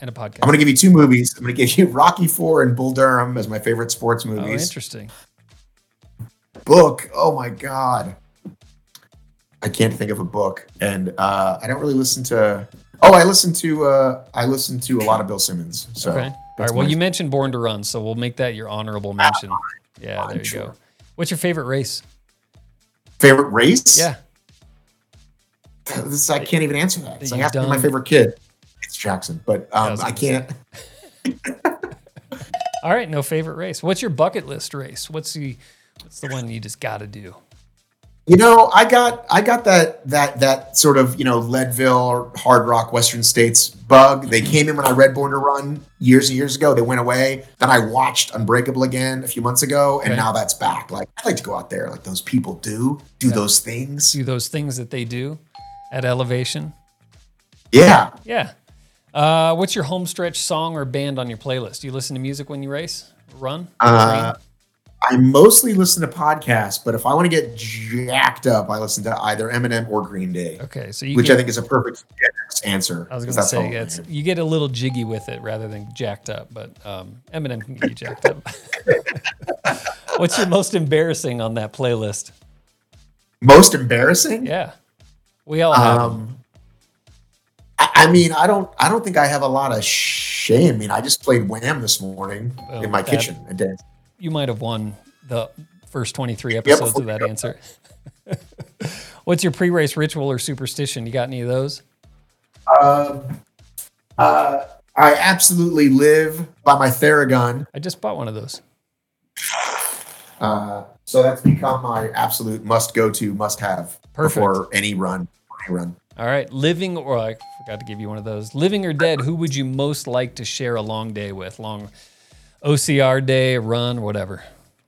and a podcast. i'm gonna give you two movies i'm gonna give you rocky 4 and bull durham as my favorite sports oh, movies interesting. book oh my god i can't think of a book and uh i don't really listen to oh i listen to uh i listen to a lot of bill simmons so Okay. All right. Well, my- you mentioned Born to Run, so we'll make that your honorable mention. Yeah, I'm there you sure. go. What's your favorite race? favorite race Yeah. this i can't even answer that it's like asking my favorite kid it's jackson but I um i can't All right. No favorite race. What's your bucket list race? What's the What's the one you just got to do? You know, I got I got that that that sort of you know Leadville or Hardrock Western States bug. They came in when I read Born to Run years and years ago. They went away. Then I watched Unbreakable again a few months ago, and Okay. now that's back. Like I like to go out there, like those people do, do Yeah. those things. Do those things that they do at elevation. Yeah, Yeah. Uh, what's your home stretch song or band on your playlist? Do you listen to music when you race, run, Uh. I mostly listen to podcasts, but if I want to get jacked up, I listen to either Eminem or Green Day, Okay, so you which get, I think is a perfect answer. I was 'cause gonna say it's you get a little jiggy with it rather than jacked up, but um, Eminem can get you jacked up. What's your most embarrassing on that playlist? most embarrassing. Yeah, we all. Um, I, mean, I don't, I don't think I have a lot of shame. I mean, I just played Wham this morning in my that- kitchen and danced. You might have won the first twenty three episodes of that answer. What's your pre race ritual or superstition? You got any of those? Um, uh, I absolutely live by my Theragun. I just bought one of those. Uh, so that's become my absolute must go to, must have Perfect. before any run. Any run. All right, living or I forgot to give you one of those. Living or dead, who would you most like to share a long day with? Long OCR day, run, whatever.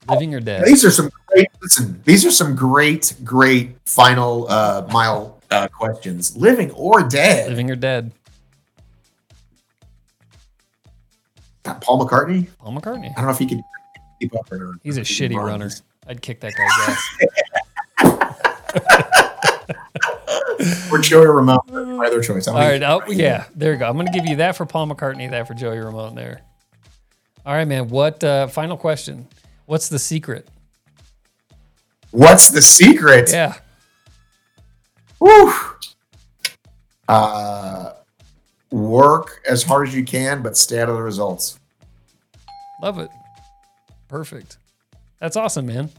Living or dead. These are some great. Listen, these are some great, great final uh, mile uh, questions. Living or dead? Living or dead. Paul McCartney. Paul McCartney. I don't know if he can keep up or not. He's a shitty run. runner. I'd kick that guy's ass. Or Joey Ramone. My other choice. All right. yeah, there you go. I'm going to give you that for Paul McCartney, that for Joey Ramone there. All right, man. What uh, final question? What's the secret? What's the secret? Yeah. Whew. Uh, work as hard as you can, but stay out of the results. Love it. Perfect. That's awesome, man.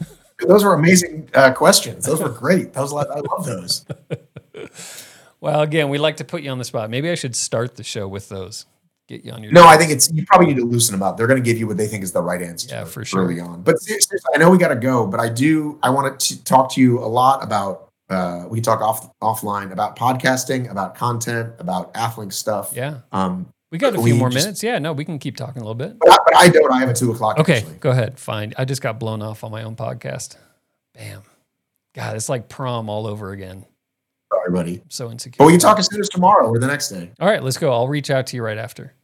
Those were amazing uh, questions. Those were great. Those I love those. Well, again, we like to put you on the spot. Maybe I should start the show with those. Get you on your No, I think it's you probably need to loosen them up. They're going to give you what they think is the right answer. Yeah, for sure. Early on, but seriously, I know we got to go. But I do. I want to talk to you a lot about. Uh, we talk off offline about podcasting, about content, about Athlink stuff. Yeah. Um, We got a few more just- minutes. Yeah, no, we can keep talking a little bit. but I, but I don't. I have a two o'clock. Okay, actually. go ahead. Fine. I just got blown off on my own podcast. Bam. God, it's like prom all over again. Sorry, buddy. I'm so insecure. But we can talk as soon as tomorrow or the next day. All right, let's go. I'll reach out to you right after.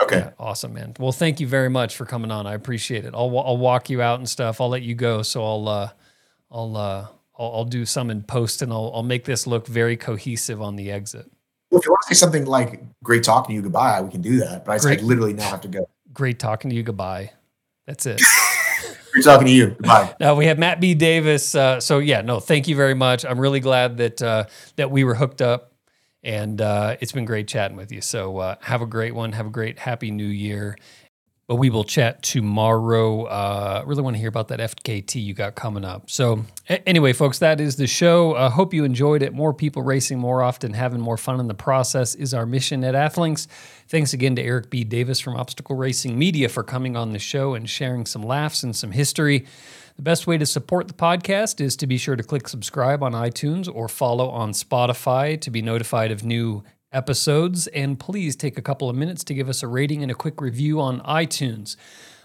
Okay. Yeah, awesome, man. Well, thank you very much for coming on. I appreciate it. I'll I'll walk you out and stuff. I'll let you go. So I'll uh, I'll uh, I'll, I'll do some in post and I'll I'll make this look very cohesive on the exit. Well, if you want to say something like "Great talking to you, goodbye," we can do that. But I, I literally now have to go. Great talking to you. Goodbye. That's it. Great talking to you. Goodbye. Now we have Matt B. Davis. Uh, so yeah, no, thank you very much. I'm really glad that uh, that we were hooked up, and uh, it's been great chatting with you. So uh, have a great one. Have a great Happy New Year. But we will chat tomorrow. Uh, really want to hear about that FKT you got coming up. So a- anyway, folks, that is the show. Uh, hope you enjoyed it. More people racing more often, having more fun in the process is our mission at Athlinks. Thanks again to Eric B. Davis from Obstacle Racing Media for coming on the show and sharing some laughs and some history. The best way to support the podcast is to be sure to click subscribe on iTunes or follow on Spotify to be notified of new episodes. And please take a couple of minutes to give us a rating and a quick review on iTunes.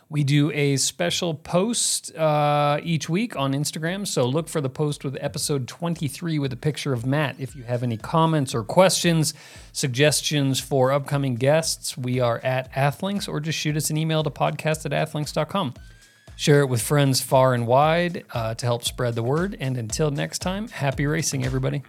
We do a special post uh, each week on Instagram. So look for the post with episode 23 with a picture of Matt. If you have any comments or questions, suggestions for upcoming guests, we are at Athlinks or just shoot us an email to podcast at athlinks.com. Share it with friends far and wide uh, to help spread the word. And until next time, happy racing, everybody.